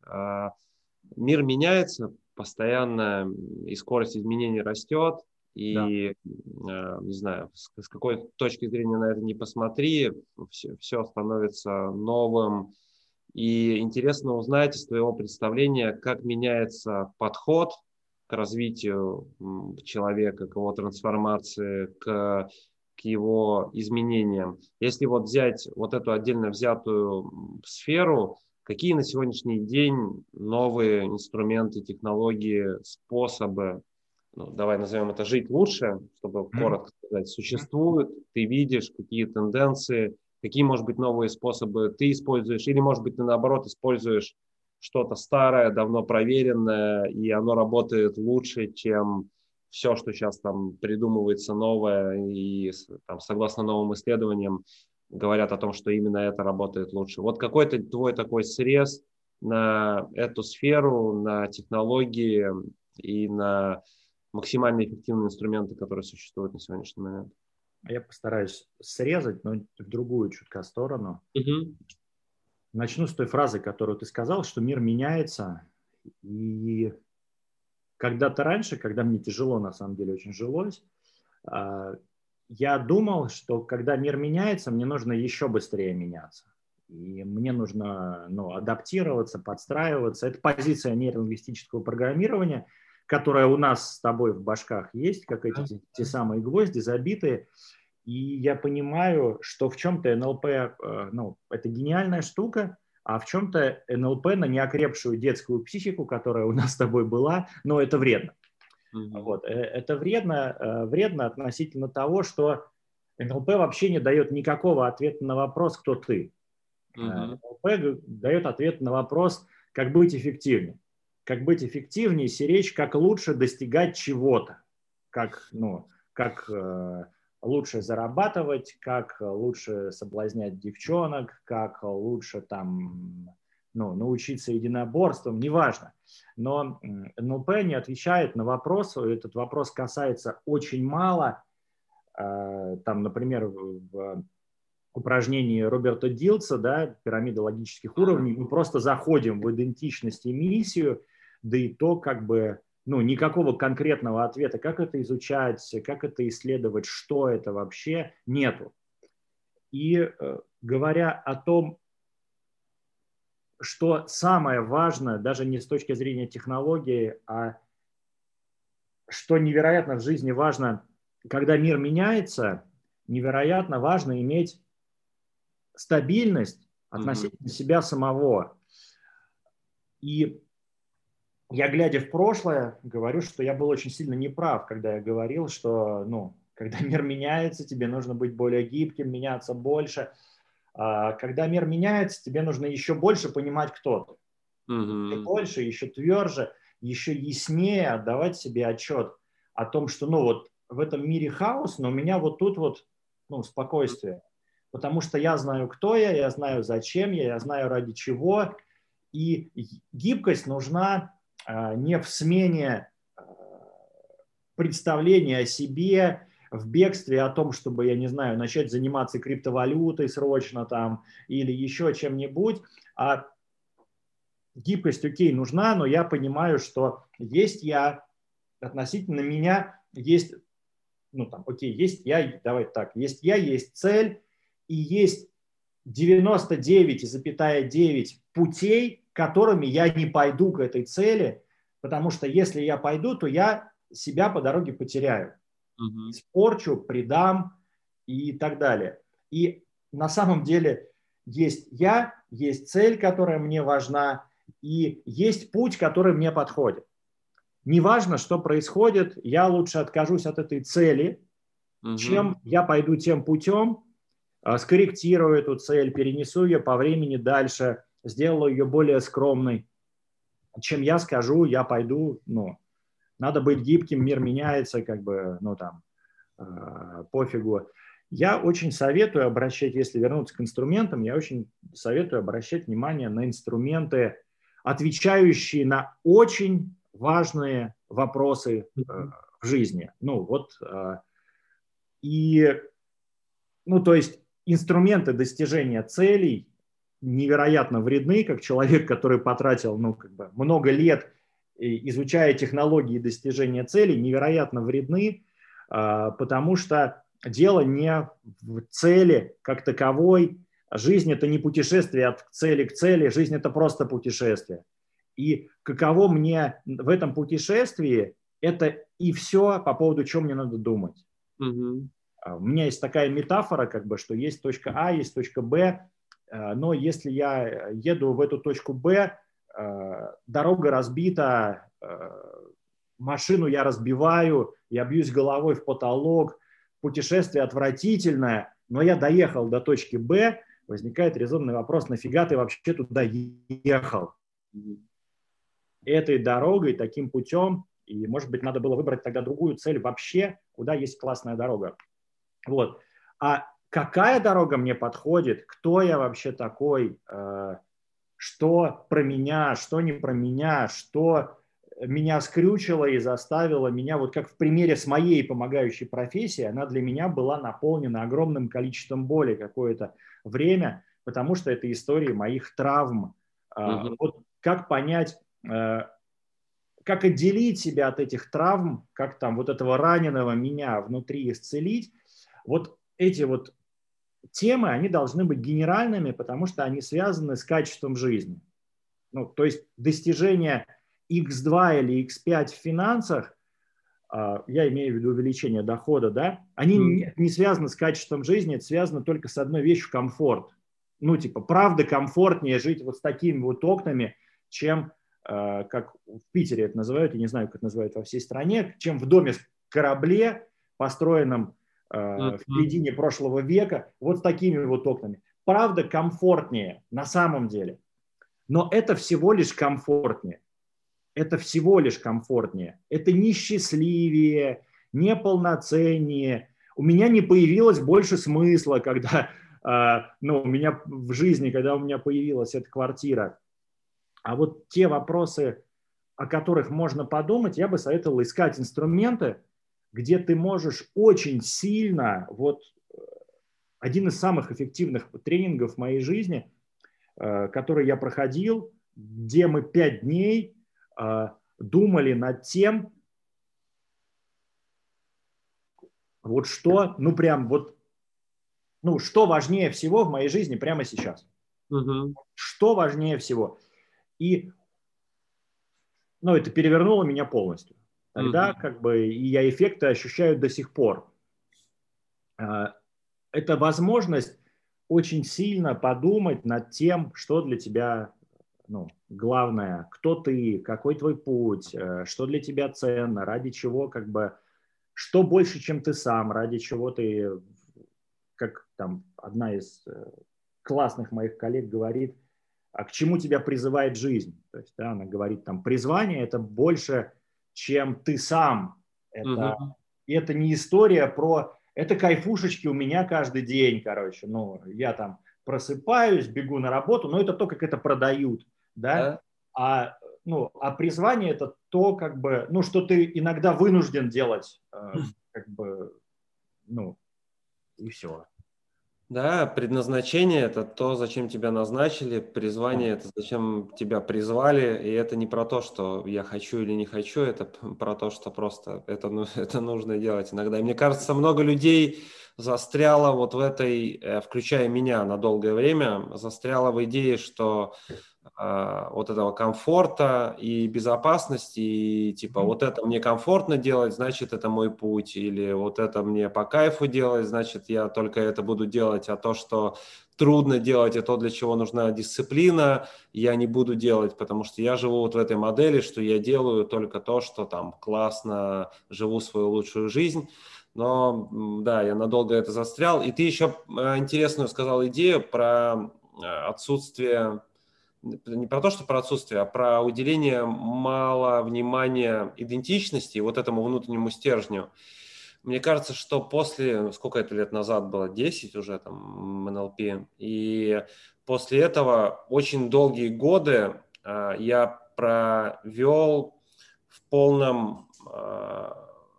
Мир меняется постоянно, и скорость изменений растет. И, да. не знаю, с, с какой точки зрения на это не посмотри, все, все становится новым, и интересно узнать из твоего представления, как меняется подход к развитию человека, к его трансформации, к, к его изменениям. Если вот взять вот эту отдельно взятую сферу, какие на сегодняшний день новые инструменты, технологии, способы, ну, давай назовем это жить лучше, чтобы коротко сказать, существуют, ты видишь, какие тенденции, какие, может быть, новые способы ты используешь, или, может быть, ты, наоборот, используешь что-то старое, давно проверенное, и оно работает лучше, чем все, что сейчас там придумывается новое, и там, согласно новым исследованиям говорят о том, что именно это работает лучше. Вот какой-то твой такой срез на эту сферу, на технологии и на максимально эффективные инструменты, которые существуют на сегодняшний момент. Я постараюсь срезать, но в другую чутка сторону. Угу. Начну с той фразы, которую ты сказал, что мир меняется. И когда-то раньше, когда мне тяжело, на самом деле, очень жилось, а, я думал, что когда мир меняется, мне нужно еще быстрее меняться. И мне нужно ну, адаптироваться, подстраиваться. Это позиция нейролингвистического программирования, которая у нас с тобой в башках есть, как эти те самые гвозди забитые. И я понимаю, что в чем-то НЛП, э, ну, это гениальная штука, а в чем-то НЛП на неокрепшую детскую психику, которая у нас с тобой была, но это вредно. Mm-hmm. Вот. Э, это вредно, э, вредно относительно того, что НЛП вообще не дает никакого ответа на вопрос, кто ты. Mm-hmm. НЛП дает ответ на вопрос, как быть эффективнее. Как быть эффективнее, сиречь, как лучше достигать чего-то. Как, ну, как э, лучше зарабатывать, как лучше соблазнять девчонок, как лучше там ну, научиться единоборствам, неважно. Но НЛП не отвечает на вопрос, этот вопрос касается очень мало, э, там, например, в упражнении Роберта Дилца, да, пирамида логических уровней, мы просто заходим в идентичность и миссию, да и то как бы, ну, никакого конкретного ответа, как это изучать, как это исследовать, что это вообще, нету. И э, говоря о том, что самое важное, даже не с точки зрения технологии, а что невероятно в жизни важно, когда мир меняется, невероятно важно иметь стабильность относительно mm-hmm. себя самого. И я, глядя в прошлое, говорю, что я был очень сильно неправ, когда я говорил, что, ну, когда мир меняется, тебе нужно быть более гибким, меняться больше – когда мир меняется, тебе нужно еще больше понимать, кто ты. Mm-hmm. Еще больше, еще тверже, еще яснее отдавать себе отчет о том, что ну вот в этом мире хаос, но у меня вот тут вот ну, спокойствие. Потому что я знаю, кто я, я знаю, зачем я, я знаю, ради чего. И гибкость нужна а, не в смене а, представления о себе, в бегстве о том, чтобы, я не знаю, начать заниматься криптовалютой срочно там или еще чем-нибудь, а гибкость, окей, нужна, но я понимаю, что есть я, относительно меня есть, ну там, окей, есть я, давай так, есть я, есть цель, и есть 99,9 путей, которыми я не пойду к этой цели, потому что если я пойду, то я себя по дороге потеряю угу. испорчу, предам и так далее. И на самом деле есть я, есть цель, которая мне важна, и есть путь, который мне подходит. Неважно, что происходит, я лучше откажусь от этой цели, угу. чем я пойду тем путем, а, скорректирую эту цель, перенесу ее по времени дальше, сделаю ее более скромной, чем я скажу, я пойду, ну, надо быть гибким, мир меняется, как бы, ну там, э, пофигу. Я очень советую обращать, если вернуться к инструментам, я очень советую обращать внимание на инструменты, отвечающие на очень важные вопросы э, в жизни. Ну вот, э, и, ну то есть инструменты достижения целей невероятно вредны, как человек, который потратил, ну как бы много лет изучая технологии достижения целей, невероятно вредны, а, потому что дело не в цели как таковой. Жизнь – это не путешествие от цели к цели, жизнь – это просто путешествие. И каково мне в этом путешествии, это и все, по поводу чего мне надо думать. Угу. У меня есть такая метафора, как бы, что есть точка А, есть точка Б, а, но если я еду в эту точку Б, дорога разбита, э, машину я разбиваю, я бьюсь головой в потолок, путешествие отвратительное, но я доехал до точки Б, возникает резонный вопрос, нафига ты вообще туда ехал? Этой дорогой, таким путем, и, может быть, надо было выбрать тогда другую цель вообще, куда есть классная дорога. Вот. А какая дорога мне подходит, кто я вообще такой, э, что про меня, что не про меня, что меня скрючило и заставило меня, вот как в примере с моей помогающей профессией, она для меня была наполнена огромным количеством боли какое-то время, потому что это истории моих травм. Угу. Вот как понять, э, как отделить себя от этих травм, как там вот этого раненого меня внутри исцелить, Вот эти вот темы, они должны быть генеральными, потому что они связаны с качеством жизни. Ну, то есть достижение X2 или X5 в финансах, а, я имею в виду увеличение дохода, да, они не, не связаны с качеством жизни, это связано только с одной вещью – комфорт. Ну, типа, правда комфортнее жить вот с такими вот окнами, чем, а, как в Питере это называют, я не знаю, как это называют во всей стране, чем в доме с корабле, построенном. В середине прошлого века, вот с такими вот окнами. Правда комфортнее на самом деле. Но это всего лишь комфортнее. Это всего лишь комфортнее. Это не счастливее, не полноценнее. У меня не появилось больше смысла, когда а, ну, у меня в жизни, когда у меня появилась эта квартира. А вот те вопросы, о которых можно подумать, я бы советовал искать инструменты, где ты можешь очень сильно, вот э, один из самых эффективных тренингов в моей жизни, э, который я проходил, где мы пять дней э, думали над тем, вот что, ну прям вот, ну что важнее всего в моей жизни прямо сейчас. Угу. Что важнее всего. И, ну это перевернуло меня полностью тогда mm-hmm. как бы и я эффекты ощущаю до сих пор. А, это возможность очень сильно подумать над тем, что для тебя ну, главное, кто ты, какой твой путь, э, что для тебя ценно, ради чего как бы, что больше, чем ты сам, ради чего ты, как там одна из э, классных моих коллег говорит, а к чему тебя призывает жизнь. То есть да, она говорит, там, призвание – это больше чем ты сам. Это, угу. это не история про... Это кайфушечки у меня каждый день, короче. Ну, я там просыпаюсь, бегу на работу, но это то, как это продают, да? да. А, ну, а призвание это то, как бы, ну, что ты иногда вынужден делать, э, как бы, ну, и все. Да, предназначение – это то, зачем тебя назначили, призвание – это зачем тебя призвали, и это не про то, что я хочу или не хочу, это про то, что просто это, ну, это нужно делать иногда. И мне кажется, много людей застряло вот в этой, э, включая меня на долгое время, застряло в идее, что вот этого комфорта и безопасности, и типа вот это мне комфортно делать, значит это мой путь, или вот это мне по кайфу делать, значит я только это буду делать, а то, что трудно делать, и то, для чего нужна дисциплина, я не буду делать, потому что я живу вот в этой модели, что я делаю только то, что там классно, живу свою лучшую жизнь. Но да, я надолго это застрял. И ты еще э, интересную сказал идею про э, отсутствие не про то, что про отсутствие, а про уделение мало внимания идентичности, вот этому внутреннему стержню. Мне кажется, что после, сколько это лет назад было, 10 уже там НЛП, и после этого очень долгие годы э, я провел в полном э,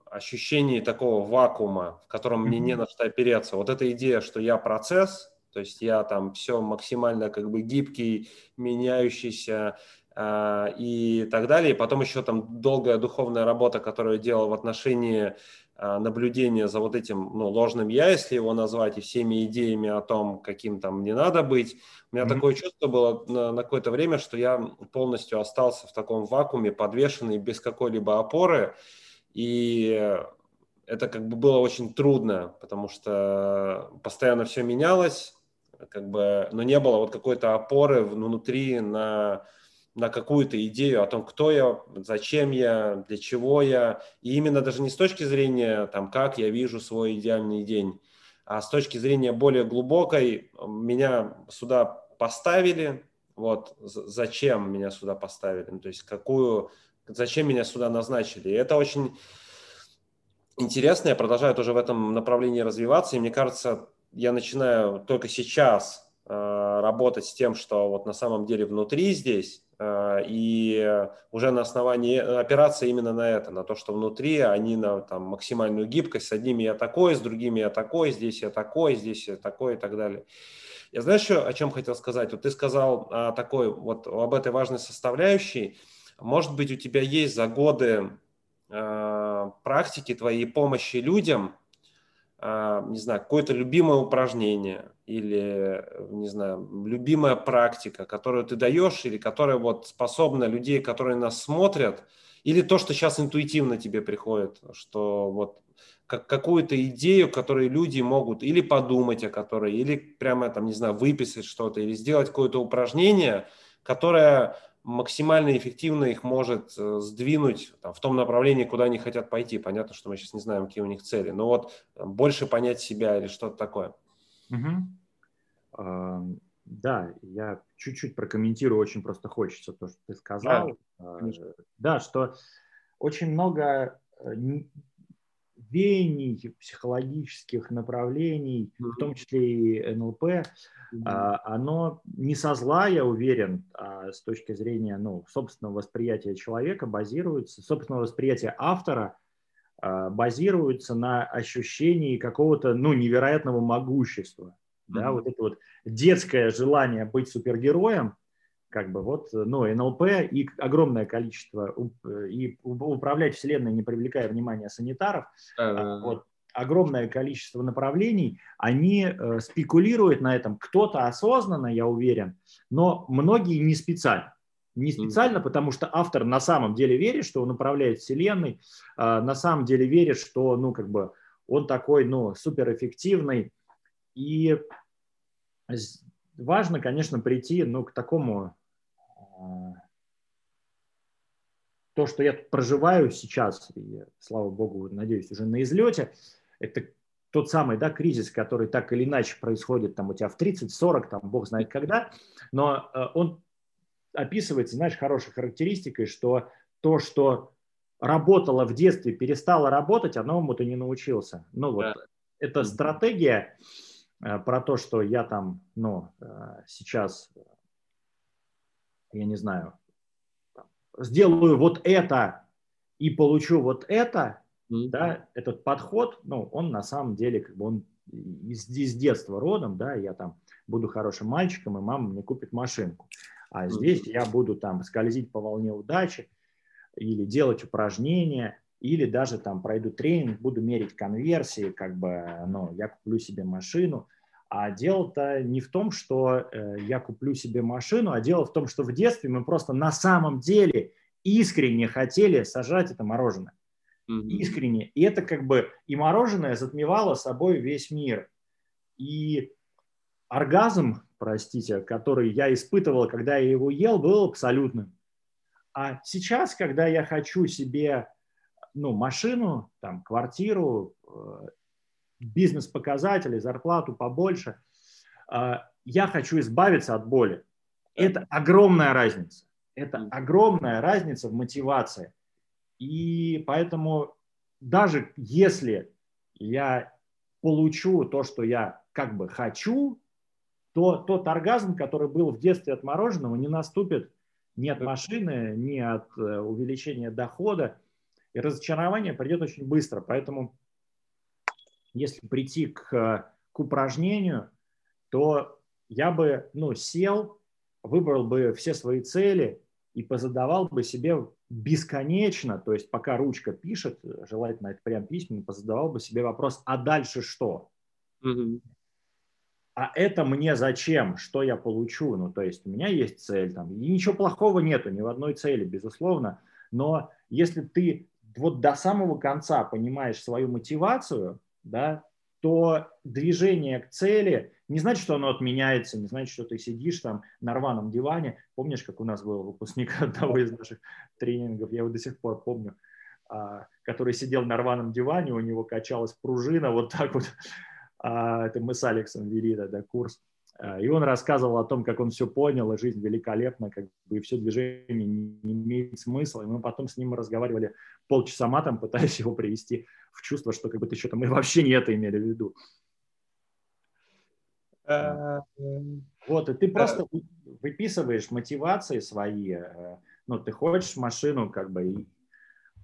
ощущении такого вакуума, в котором мне не на что опереться. Вот эта идея, что я процесс, то есть я там все максимально как бы гибкий, меняющийся э, и так далее. И потом еще там долгая духовная работа, которую я делал в отношении э, наблюдения за вот этим ну, ложным я, если его назвать, и всеми идеями о том, каким там не надо быть. У меня mm-hmm. такое чувство было на, на какое-то время, что я полностью остался в таком вакууме, подвешенный без какой-либо опоры. И это как бы было очень трудно, потому что постоянно все менялось, как бы, но не было вот какой-то опоры внутри на, на какую-то идею о том, кто я, зачем я, для чего я. И именно даже не с точки зрения, там, как я вижу свой идеальный день, а с точки зрения более глубокой, меня сюда поставили, вот, зачем меня сюда поставили, ну, то есть какую, зачем меня сюда назначили. И это очень интересно, я продолжаю тоже в этом направлении развиваться, и мне кажется, я начинаю только сейчас э, работать с тем, что вот на самом деле внутри здесь, э, и уже на основании опираться именно на это, на то, что внутри они на там, максимальную гибкость, с одними я такой, с другими я такой, здесь я такой, здесь я такой и так далее. Я знаешь, еще о чем хотел сказать? Вот ты сказал о такой, вот об этой важной составляющей. Может быть, у тебя есть за годы э, практики твоей помощи людям – а, не знаю, какое-то любимое упражнение или, не знаю, любимая практика, которую ты даешь или которая вот способна людей, которые нас смотрят, или то, что сейчас интуитивно тебе приходит, что вот как, какую-то идею, которую люди могут или подумать о которой, или прямо там, не знаю, выписать что-то, или сделать какое-то упражнение, которое максимально эффективно их может э, сдвинуть там, в том направлении, куда они хотят пойти. Понятно, что мы сейчас не знаем, какие у них цели, но вот больше понять себя или что-то такое. Угу. Да, я чуть-чуть прокомментирую, очень просто хочется то, что ты сказал. Да, да что очень много э, веяний, психологических направлений, mm-hmm. в том числе и НЛП, mm-hmm. оно не со зла, я уверен, а с точки зрения ну, собственного восприятия человека базируется, собственного восприятия автора а, базируется на ощущении какого-то ну, невероятного могущества. Mm-hmm. Да, вот это вот детское желание быть супергероем, как бы вот, ну, НЛП и огромное количество, и управлять Вселенной, не привлекая внимания санитаров, uh-huh. вот, огромное количество направлений, они э, спекулируют на этом, кто-то осознанно, я уверен, но многие не специально. Не специально, потому что автор на самом деле верит, что он управляет Вселенной, э, на самом деле верит, что, ну, как бы, он такой, ну, суперэффективный. И важно, конечно, прийти, ну, к такому то, что я проживаю сейчас, и, слава богу, надеюсь, уже на излете, это тот самый да, кризис, который так или иначе происходит там у тебя в 30-40, там бог знает когда, но э, он описывается, знаешь, хорошей характеристикой, что то, что работало в детстве, перестало работать, а новому ты не научился. Ну вот, да. это стратегия э, про то, что я там, ну, э, сейчас я не знаю, сделаю вот это и получу вот это, mm-hmm. да, этот подход, ну, он на самом деле, как бы он из, из детства родом, да, я там буду хорошим мальчиком, и мама мне купит машинку. А mm-hmm. здесь я буду там скользить по волне удачи или делать упражнения, или даже там пройду тренинг, буду мерить конверсии, как бы, ну, я куплю себе машину – а дело-то не в том, что э, я куплю себе машину, а дело в том, что в детстве мы просто на самом деле искренне хотели сажать это мороженое. Mm-hmm. Искренне. И это как бы и мороженое затмевало собой весь мир. И оргазм, простите, который я испытывал, когда я его ел, был абсолютным. А сейчас, когда я хочу себе ну, машину, там, квартиру, э, бизнес-показатели, зарплату побольше. А, я хочу избавиться от боли. Это огромная разница. Это огромная разница в мотивации. И поэтому даже если я получу то, что я как бы хочу, то тот оргазм, который был в детстве от мороженого, не наступит ни от машины, ни от э, увеличения дохода. И разочарование придет очень быстро. Поэтому если прийти к, к упражнению, то я бы ну, сел, выбрал бы все свои цели и позадавал бы себе бесконечно, то есть пока ручка пишет, желательно это прям письменно, позадавал бы себе вопрос, а дальше что? Угу. А это мне зачем? Что я получу? Ну, то есть у меня есть цель, там, и ничего плохого нету ни в одной цели, безусловно, но если ты вот до самого конца понимаешь свою мотивацию, да, то движение к цели не значит, что оно отменяется, не значит, что ты сидишь там на рваном диване. Помнишь, как у нас был выпускник одного из наших тренингов, я его до сих пор помню, а, который сидел на рваном диване, у него качалась пружина, вот так вот. А, это мы с Алексом вели тогда курс. А, и он рассказывал о том, как он все понял, и жизнь великолепна, как бы и все движение не имеет смысла. И мы потом с ним разговаривали полчаса матом, пытаясь его привести в чувство, что как бы ты что-то мы вообще не это имели в виду. Э, вот, и ты просто выписываешь мотивации свои. Э, ну, ты хочешь машину, как бы,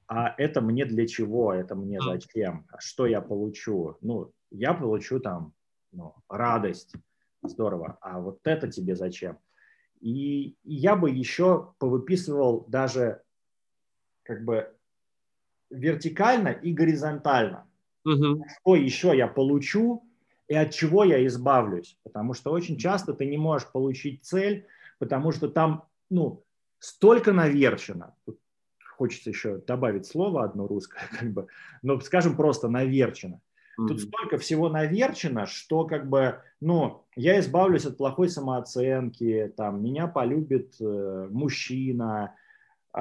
а это мне для чего, это мне зачем, что я получу? Ну, я получу там ну, радость, здорово, а вот это тебе зачем? И, я бы еще повыписывал даже как бы вертикально и горизонтально. угу. что еще я получу и от чего я избавлюсь. Потому что очень часто ты не можешь получить цель, потому что там ну, столько наверчено. Тут хочется еще добавить слово одно русское, как бы, но скажем просто наверчено. Тут столько всего наверчено, что как бы, ну, я избавлюсь от плохой самооценки, там, меня полюбит э, мужчина, э,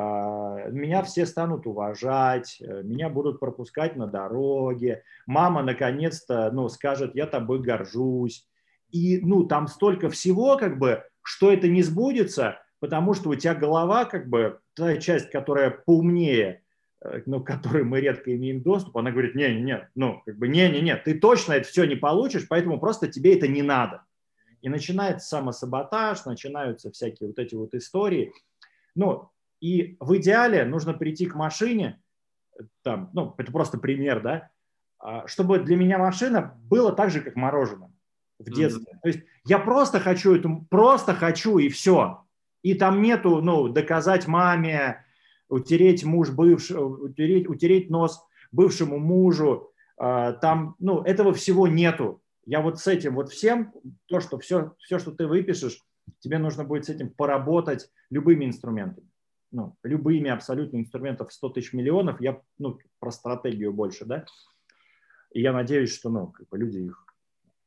меня все станут уважать, э, меня будут пропускать на дороге, мама наконец-то, ну, скажет, я тобой горжусь. И, ну, там столько всего, как бы, что это не сбудется, потому что у тебя голова, как бы, та часть, которая поумнее, ну, к которой мы редко имеем доступ, она говорит, не-не-не, ну, как бы, не-не-не, ты точно это все не получишь, поэтому просто тебе это не надо. И начинается самосаботаж, начинаются всякие вот эти вот истории. Ну, и в идеале нужно прийти к машине, там, ну, это просто пример, да, а, чтобы для меня машина была так же, как мороженое в детстве. Mm-hmm. То есть я просто хочу эту, просто хочу и все. И там нету, ну, доказать маме, утереть муж бывший, утереть, утереть нос бывшему мужу, а, там, ну, этого всего нету. Я вот с этим вот всем, то, что все, все, что ты выпишешь, тебе нужно будет с этим поработать любыми инструментами. Ну, любыми абсолютно инструментов 100 тысяч миллионов. Я, ну, про стратегию больше, да. И я надеюсь, что, ну, как бы люди их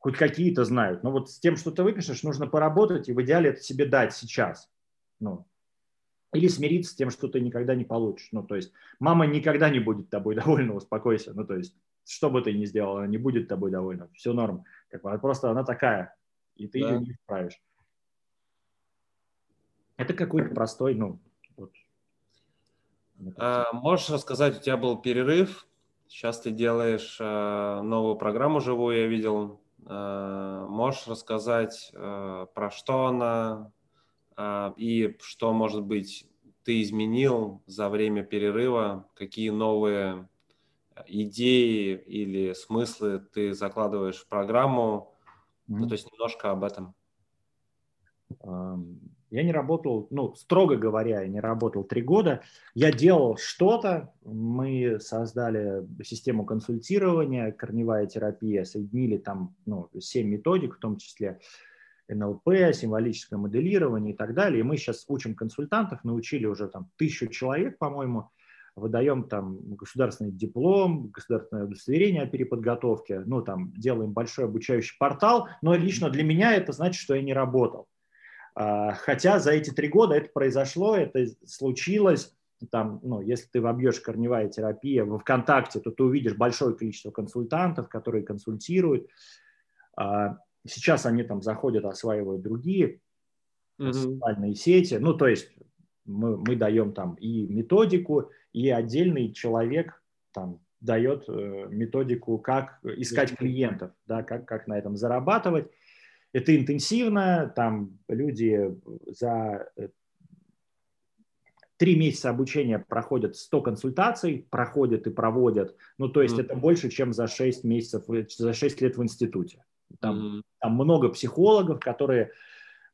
хоть какие-то знают. Но вот с тем, что ты выпишешь, нужно поработать и в идеале это себе дать сейчас. Ну, или смириться с тем, что ты никогда не получишь. Ну, то есть мама никогда не будет тобой довольна, успокойся. Ну, то есть что бы ты ни сделал, она не будет тобой довольна. Все норм. Как бы, просто она такая, и ты да. ее не исправишь. Это какой-то простой, ну, вот. А, можешь рассказать, у тебя был перерыв, сейчас ты делаешь а, новую программу живую, я видел. А, можешь рассказать, а, про что она, и что, может быть, ты изменил за время перерыва, какие новые идеи или смыслы ты закладываешь в программу, mm-hmm. ну, то есть немножко об этом. Я не работал, ну, строго говоря, я не работал три года. Я делал что-то. Мы создали систему консультирования, корневая терапия, соединили там ну, 7 методик, в том числе НЛП, символическое моделирование и так далее. И мы сейчас учим консультантов, научили уже там тысячу человек, по-моему, выдаем там государственный диплом, государственное удостоверение о переподготовке, ну там делаем большой обучающий портал, но лично для меня это значит, что я не работал. А, хотя за эти три года это произошло, это случилось, там, ну, если ты вобьешь корневая терапия в ВКонтакте, то ты увидишь большое количество консультантов, которые консультируют. Сейчас они там заходят, осваивают другие mm-hmm. социальные сети. Ну, то есть мы, мы даем там и методику, и отдельный человек там дает э, методику, как искать клиентов, да, как, как на этом зарабатывать. Это интенсивно, там люди за э, три месяца обучения проходят 100 консультаций, проходят и проводят. Ну, то есть mm-hmm. это больше, чем за 6 месяцев, за 6 лет в институте. Там, там много психологов, которые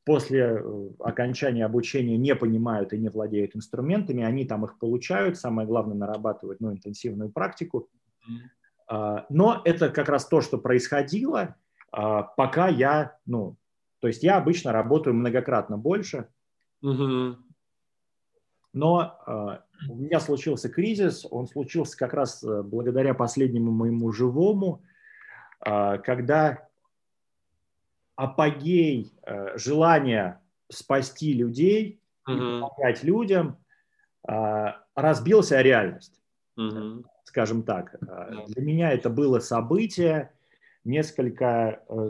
после э, окончания обучения не понимают и не владеют инструментами, они там их получают, самое главное нарабатывать ну, интенсивную практику. Mm-hmm. Но это как раз то, что происходило, а, пока я, ну, то есть я обычно работаю многократно больше, но а, у меня случился кризис, он случился как раз э, благодаря последнему моему живому, когда апогей э, желания спасти людей, mm-hmm. помогать людям, э, разбился о реальность, mm-hmm. скажем так. Mm-hmm. Для меня это было событие. Несколько э,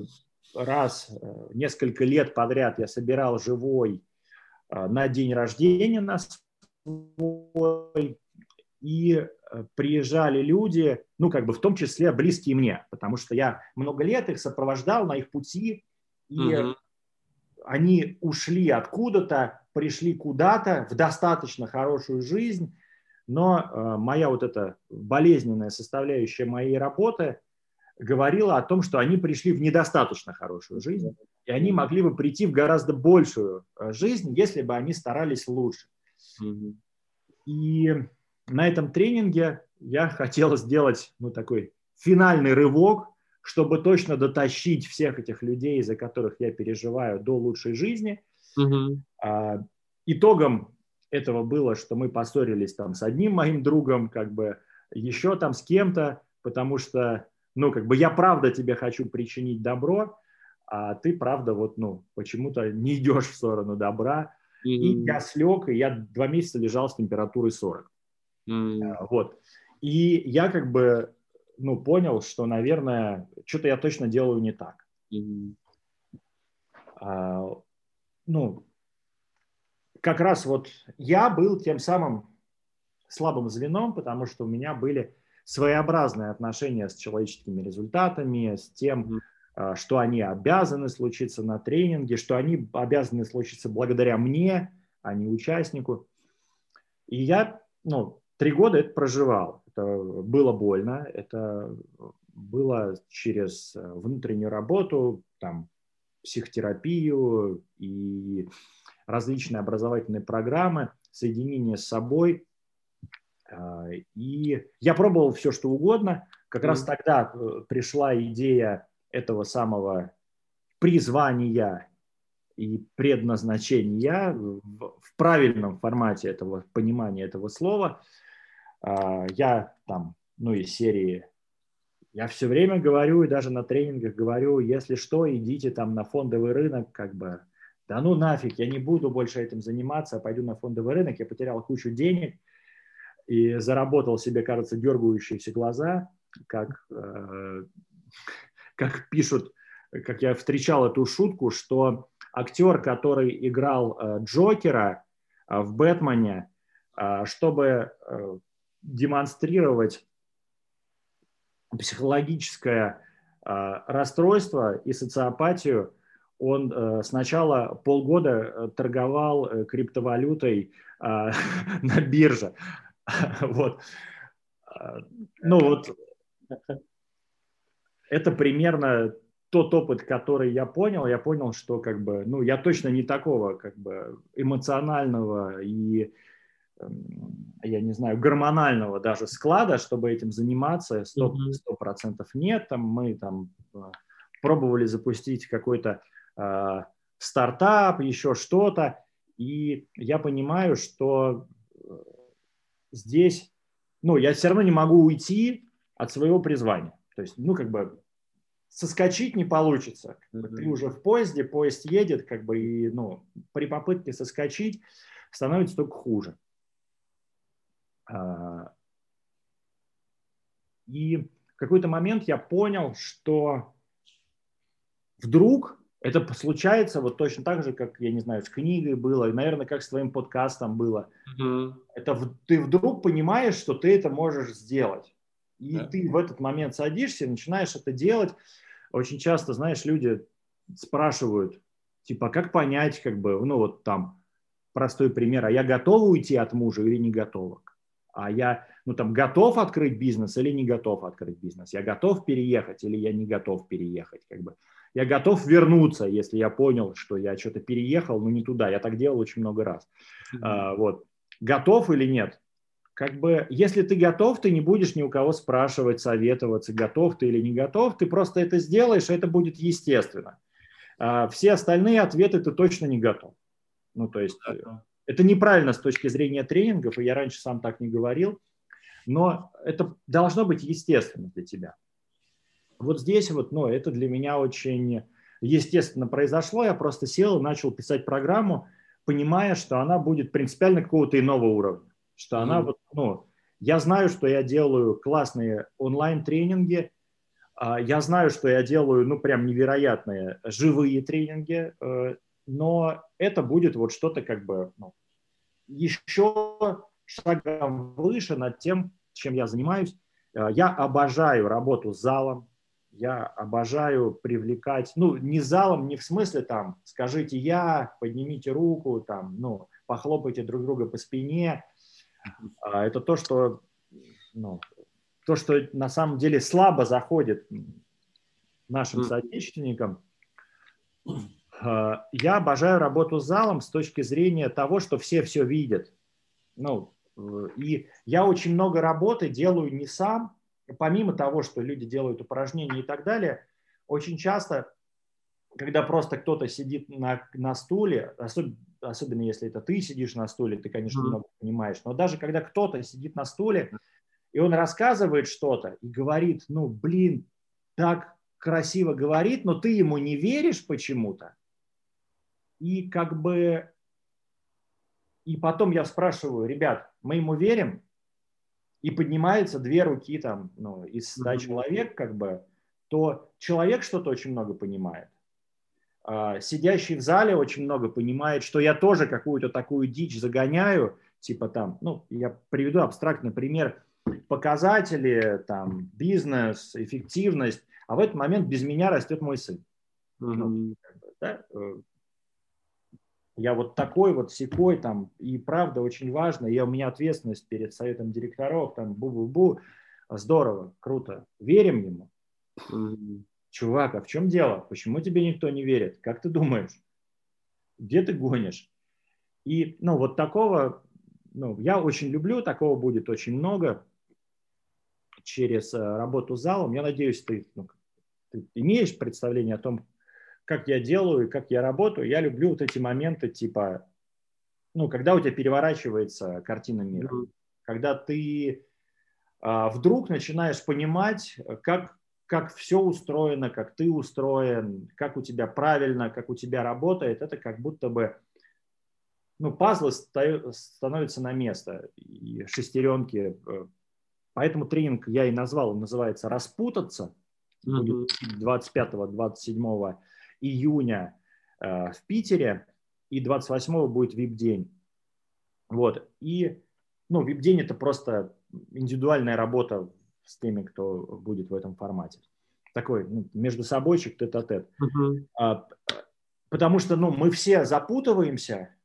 раз, э, несколько лет подряд я собирал живой э, на день рождения на свой, и э, приезжали люди, ну, как бы в том числе близкие мне, потому что я много лет их сопровождал на их пути, и угу. они ушли откуда-то, пришли куда-то в достаточно хорошую жизнь, но э, моя вот эта болезненная составляющая моей работы говорила о том, что они пришли в недостаточно хорошую жизнь, и они могли бы прийти в гораздо большую э, жизнь, если бы они старались лучше. И на этом тренинге я хотел сделать ну, такой финальный рывок, чтобы точно дотащить всех этих людей, за которых я переживаю, до лучшей жизни. Угу. А, итогом этого было, что мы поссорились там с одним моим другом, как бы еще там с кем-то, потому что, ну, как бы я правда тебе хочу причинить добро, а ты правда вот, ну, почему-то не идешь в сторону добра. Mm-hmm. И я слег, и я два месяца лежал с температурой 40. Mm-hmm. Вот. И я как бы, ну, понял, что, наверное, что-то я точно делаю не так. Mm-hmm. А, ну, как раз вот я был тем самым слабым звеном, потому что у меня были своеобразные отношения с человеческими результатами, с тем, mm-hmm. что они обязаны случиться на тренинге, что они обязаны случиться благодаря мне, а не участнику. И я, ну, три года это проживал. Это было больно, это было через внутреннюю работу, там, психотерапию и различные образовательные программы, соединение с собой. А, и я пробовал все, что угодно. Как mm. раз тогда э, пришла идея этого самого призвания и предназначения в, правильном формате этого понимания этого слова. А, я там, ну, из серии я все время говорю и даже на тренингах говорю, если что, идите там на фондовый рынок, как бы. Да ну нафиг, я не буду больше этим заниматься, пойду на фондовый рынок, я потерял кучу денег и заработал себе, кажется, дергающиеся глаза, как, э, как пишут, как я встречал эту шутку, что актер, который играл э, Джокера э, в «Бэтмене», э, чтобы э, демонстрировать психологическое э, расстройство и социопатию, он э, сначала полгода э, торговал криптовалютой на бирже. Вот. Ну вот, это примерно тот опыт, который я понял. Я понял, что как бы, ну, я точно не такого как бы эмоционального и я не знаю, гормонального даже склада, чтобы этим заниматься, сто процентов нет. Там мы там пробовали запустить какой-то Э, стартап, еще что-то. И я понимаю, что э, здесь, ну, я все равно не могу уйти от своего призвания. То есть, ну, как бы соскочить не получится. Mm-hmm. Ты уже в поезде, поезд едет, как бы, и, ну, при попытке соскочить становится только хуже. А, и в какой-то момент я понял, что вдруг это случается вот точно так же, как, я не знаю, с книгой было, и, наверное, как с твоим подкастом было. Mm-hmm. Это ты вдруг понимаешь, что ты это можешь сделать. И yeah. ты в этот момент садишься и начинаешь это делать. Очень часто, знаешь, люди спрашивают, типа, как понять, как бы, ну вот там простой пример, а я готова уйти от мужа или не готова? А я, ну там, готов открыть бизнес или не готов открыть бизнес? Я готов переехать или я не готов переехать? Как бы я готов вернуться, если я понял, что я что-то переехал, но не туда. Я так делал очень много раз. Mm-hmm. А, вот. Готов или нет? Как бы, если ты готов, ты не будешь ни у кого спрашивать, советоваться, готов ты или не готов. Ты просто это сделаешь, и это будет естественно. А, все остальные ответы ты точно не готов. Ну, то есть, mm-hmm. Это неправильно с точки зрения тренингов, и я раньше сам так не говорил, но это должно быть естественно для тебя. Вот здесь вот, ну, это для меня очень естественно произошло. Я просто сел и начал писать программу, понимая, что она будет принципиально какого-то иного уровня. Что mm-hmm. она вот, ну, я знаю, что я делаю классные онлайн-тренинги, а, я знаю, что я делаю, ну, прям невероятные живые тренинги, э, но это будет вот что-то как бы ну, еще шагом выше над тем, чем я занимаюсь. Э, я обожаю работу с залом, я обожаю привлекать, ну, не залом, не в смысле там, скажите я, поднимите руку, там, ну, похлопайте друг друга по спине. А, это то, что, ну, то, что на самом деле слабо заходит нашим соотечественникам. А, я обожаю работу с залом с точки зрения того, что все все видят. Ну, и я очень много работы делаю не сам, помимо того, что люди делают упражнения и так далее, очень часто, когда просто кто-то сидит на, на стуле, особ, особенно если это ты сидишь на стуле, ты, конечно, много понимаешь, но даже когда кто-то сидит на стуле, и он рассказывает что-то и говорит, ну, блин, так красиво говорит, но ты ему не веришь почему-то, и как бы и потом я спрашиваю, ребят, мы ему верим? И поднимаются две руки там, ну, из ста человек, как бы, то человек что-то очень много понимает. А, сидящий в зале очень много понимает, что я тоже какую-то такую дичь загоняю, типа там, ну, я приведу абстрактный пример, показатели, там, бизнес, эффективность, а в этот момент без меня растет мой сын. Mm-hmm. Ну, да? Я вот такой вот секой там, и правда очень важно, я, у меня ответственность перед советом директоров, там, бу-бу-бу, здорово, круто, верим ему. Mm-hmm. Чувак, а в чем дело? Почему тебе никто не верит? Как ты думаешь? Где ты гонишь? И, ну, вот такого, ну, я очень люблю, такого будет очень много через э, работу с залом. Я надеюсь, ты, ну, ты имеешь представление о том, как я делаю и как я работаю, я люблю вот эти моменты типа, ну, когда у тебя переворачивается картина мира, mm-hmm. когда ты а, вдруг начинаешь понимать, как, как все устроено, как ты устроен, как у тебя правильно, как у тебя работает, это как будто бы ну, пазлы становятся на место, и шестеренки. Э, поэтому тренинг я и назвал, он называется «Распутаться». Mm-hmm. Будет 25-27 июня э, в Питере, и 28 будет VIP-день. Вот. И, ну, VIP-день – это просто индивидуальная работа с теми, кто будет в этом формате. Такой ну, между собойчик тет-а-тет. Uh-huh. А, потому что, ну, мы все запутываемся,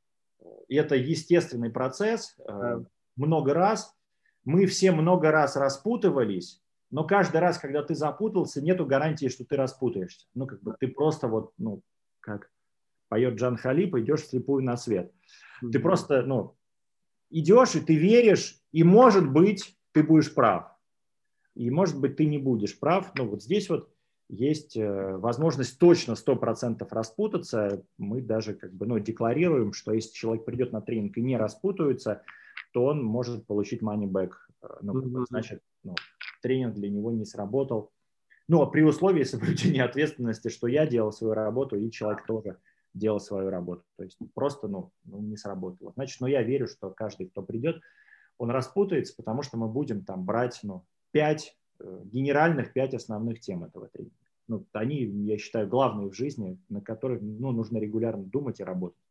и это естественный процесс. Uh-huh. Много раз. Мы все много раз распутывались, но каждый раз, когда ты запутался, нету гарантии, что ты распутаешься. Ну, как бы ты просто вот, ну, как поет Джан Халип, идешь слепую на свет. Ты просто, ну, идешь, и ты веришь, и, может быть, ты будешь прав. И, может быть, ты не будешь прав. Ну, вот здесь вот есть э, возможность точно 100% распутаться. Мы даже как бы, ну, декларируем, что если человек придет на тренинг и не распутывается, то он может получить money back. Э, ну, mm-hmm. значит, ну, тренинг для него не сработал. Ну, а при условии соблюдения ответственности, что я делал свою работу, и человек тоже делал свою работу. То есть просто, ну, ну не сработало. Значит, ну, я верю, что каждый, кто придет, он распутается, потому что мы будем там брать, ну, пять э, генеральных, пять основных тем этого тренинга. Ну, они, я считаю, главные в жизни, на которых, ну, нужно регулярно думать и работать.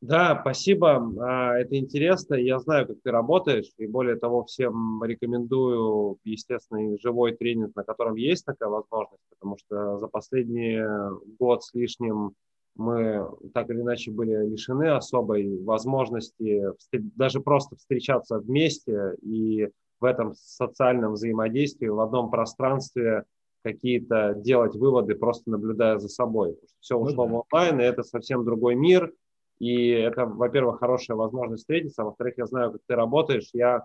Да, спасибо. А, это интересно. Я знаю, как ты работаешь. И более того, всем рекомендую, естественно, живой тренинг, на котором есть такая возможность, потому что за последний год с лишним мы так или иначе были лишены особой возможности даже просто встречаться вместе и в этом социальном взаимодействии, в одном пространстве какие-то делать выводы, просто наблюдая за собой. Все ну ушло ну, да. в онлайн, и это совсем другой мир – и это, во-первых, хорошая возможность встретиться, а во-вторых, я знаю, как ты работаешь. Я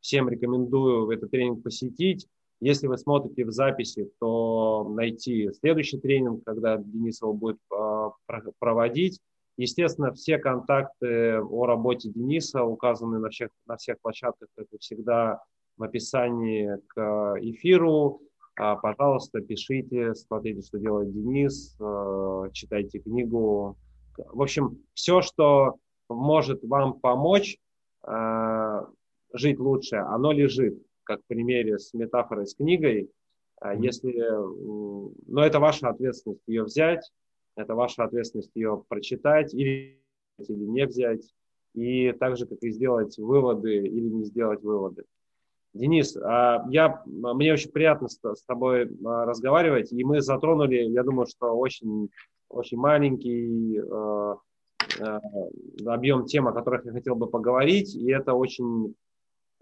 всем рекомендую этот тренинг посетить. Если вы смотрите в записи, то найти следующий тренинг, когда Денис будет а, проводить. Естественно, все контакты о работе Дениса указаны на всех, на всех площадках, как и всегда, в описании к эфиру. А, пожалуйста, пишите, смотрите, что делает Денис, читайте книгу, в общем, все, что может вам помочь э, жить лучше, оно лежит, как в примере с метафорой с книгой. Mm-hmm. Если, но это ваша ответственность ее взять, это ваша ответственность ее прочитать или, или не взять, и так же, как и сделать выводы или не сделать выводы. Денис, а я, мне очень приятно с, с тобой разговаривать, и мы затронули, я думаю, что очень очень маленький э, э, объем тем, о которых я хотел бы поговорить, и это очень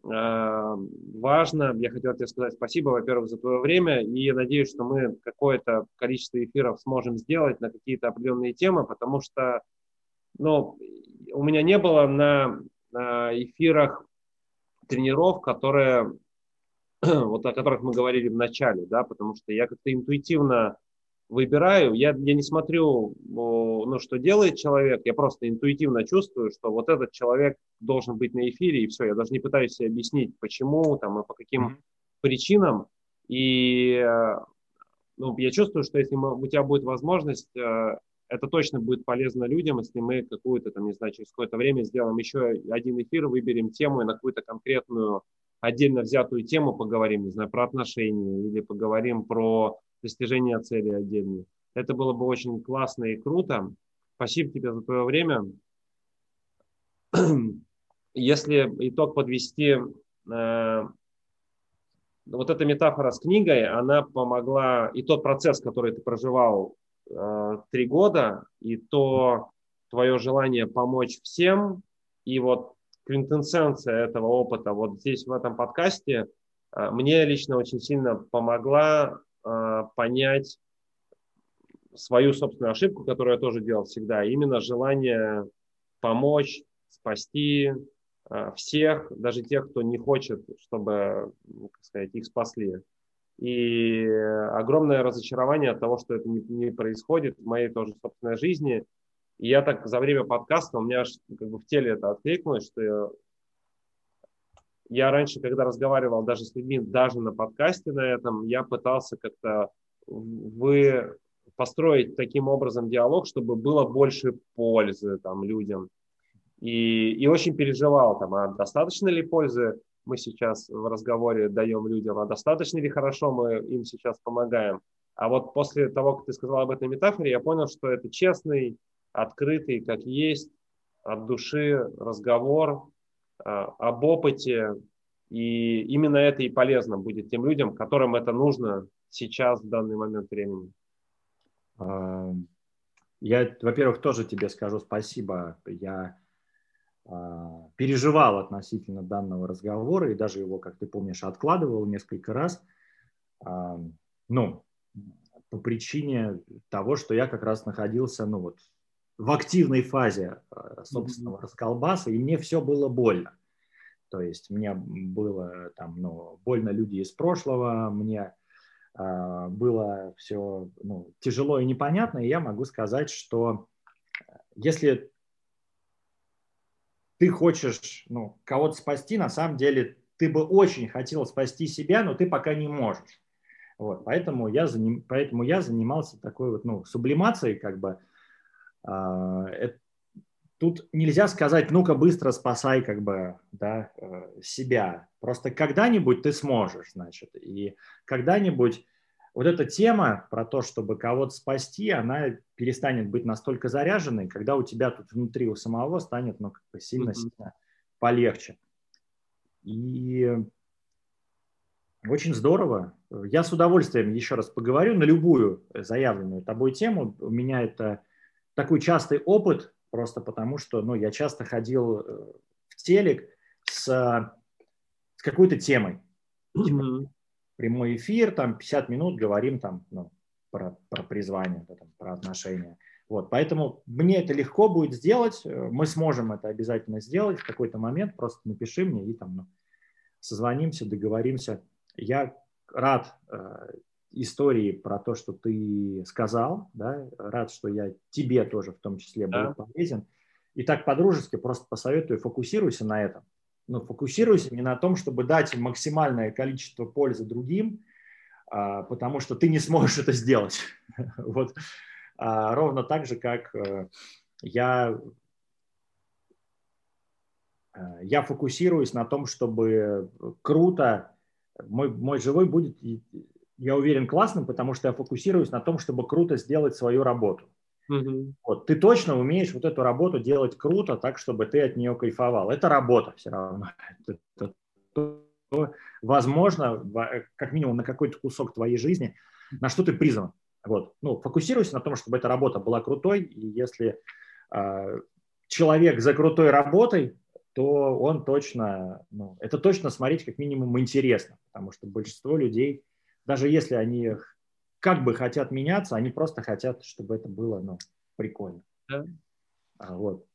э, важно. Я хотел тебе сказать спасибо, во-первых, за твое время, и я надеюсь, что мы какое-то количество эфиров сможем сделать на какие-то определенные темы, потому что ну, у меня не было на, на эфирах тренеров, которые вот о которых мы говорили в начале, да, потому что я как-то интуитивно выбираю, я, я не смотрю, ну, что делает человек, я просто интуитивно чувствую, что вот этот человек должен быть на эфире, и все, я даже не пытаюсь себе объяснить, почему там и по каким mm-hmm. причинам, и э, ну, я чувствую, что если мы, у тебя будет возможность, э, это точно будет полезно людям, если мы какую-то, там, не знаю, через какое-то время сделаем еще один эфир, выберем тему и на какую-то конкретную отдельно взятую тему поговорим, не знаю, про отношения или поговорим про достижения цели отдельные. Это было бы очень классно и круто. Спасибо тебе за твое время. Если итог подвести, э, вот эта метафора с книгой, она помогла, и тот процесс, который ты проживал э, три года, и то твое желание помочь всем, и вот квинтэссенция этого опыта вот здесь в этом подкасте э, мне лично очень сильно помогла понять свою собственную ошибку, которую я тоже делал всегда, именно желание помочь, спасти а, всех, даже тех, кто не хочет, чтобы, ну, как сказать, их спасли. И огромное разочарование от того, что это не, не происходит в моей тоже собственной жизни. И я так за время подкаста, у меня аж как бы в теле это откликнулось, что я, я раньше, когда разговаривал даже с людьми, даже на подкасте на этом, я пытался как-то вы построить таким образом диалог, чтобы было больше пользы там людям. И, и очень переживал там, а достаточно ли пользы мы сейчас в разговоре даем людям, а достаточно ли хорошо мы им сейчас помогаем. А вот после того, как ты сказал об этой метафоре, я понял, что это честный, открытый, как есть, от души разговор, об опыте, и именно это и полезно будет тем людям, которым это нужно сейчас, в данный момент времени. А, я, во-первых, тоже тебе скажу спасибо. Я а, переживал относительно данного разговора и даже его, как ты помнишь, откладывал несколько раз. Ну, по причине того, что я как раз находился, ну вот, в активной фазе э, собственного mm-hmm. расколбаса, и мне все было больно. То есть мне было там, ну, больно люди из прошлого, мне э, было все ну, тяжело и непонятно, и я могу сказать, что если ты хочешь ну, кого-то спасти, на самом деле ты бы очень хотел спасти себя, но ты пока не можешь. Вот, поэтому, я заним, поэтому я занимался такой вот, ну, сублимацией, как бы, а, тут нельзя сказать, ну-ка быстро спасай как бы да, э, себя. Просто когда-нибудь ты сможешь, значит. И когда-нибудь вот эта тема про то, чтобы кого-то спасти, она перестанет быть настолько заряженной, когда у тебя тут внутри у самого станет ну, сильно-сильно mm-hmm. полегче. И очень здорово. Я с удовольствием еще раз поговорю на любую заявленную тобой тему. У меня это такой частый опыт, просто потому что ну, я часто ходил э, в телек с, с какой-то темой. Mm-hmm. Прямой эфир, там 50 минут говорим там, ну, про, про призвание, да, там, про отношения. Вот, поэтому мне это легко будет сделать, мы сможем это обязательно сделать в какой-то момент, просто напиши мне и там ну, созвонимся, договоримся. Я рад э, истории про то, что ты сказал, да, рад, что я тебе тоже в том числе был да. полезен. И так по-дружески просто посоветую, фокусируйся на этом. Но ну, фокусируйся не на том, чтобы дать максимальное количество пользы другим, а, потому что ты не сможешь это сделать. Вот а, ровно так же, как э, я э, я фокусируюсь на том, чтобы круто мой, мой живой будет я уверен, классным, потому что я фокусируюсь на том, чтобы круто сделать свою работу. Угу. Вот, ты точно умеешь вот эту работу делать круто, так, чтобы ты от нее кайфовал. Это работа все равно. Это, это, возможно, как минимум на какой-то кусок твоей жизни, на что ты призван. Вот. Ну, фокусируйся на том, чтобы эта работа была крутой, и если э, человек за крутой работой, то он точно, ну, это точно смотреть как минимум интересно, потому что большинство людей – даже если они как бы хотят меняться, они просто хотят, чтобы это было ну, прикольно. Да. А, вот.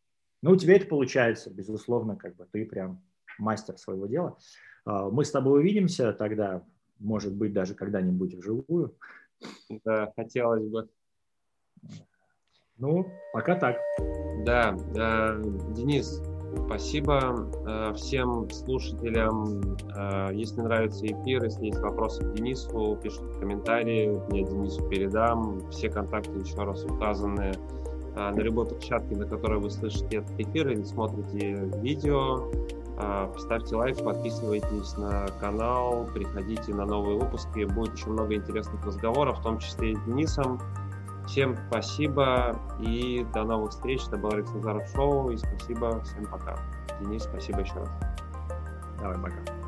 Ну, у тебя это получается, безусловно, как бы ты прям мастер своего дела. А, мы с тобой увидимся тогда, может быть, даже когда-нибудь вживую. Да, хотелось бы. Ну, пока так. Да, э, Денис, спасибо э, всем слушателям. Э, если нравится эфир, если есть вопросы к Денису, пишите комментарии, я Денису передам. Все контакты еще раз указаны э, на любой площадке, на которой вы слышите этот эфир или смотрите видео. Ставьте лайк, подписывайтесь на канал, приходите на новые выпуски. Будет еще много интересных разговоров, в том числе и с Денисом. Всем спасибо и до новых встреч. Это был Александр Шоу и спасибо. Всем пока. Денис, спасибо еще раз. Давай, пока.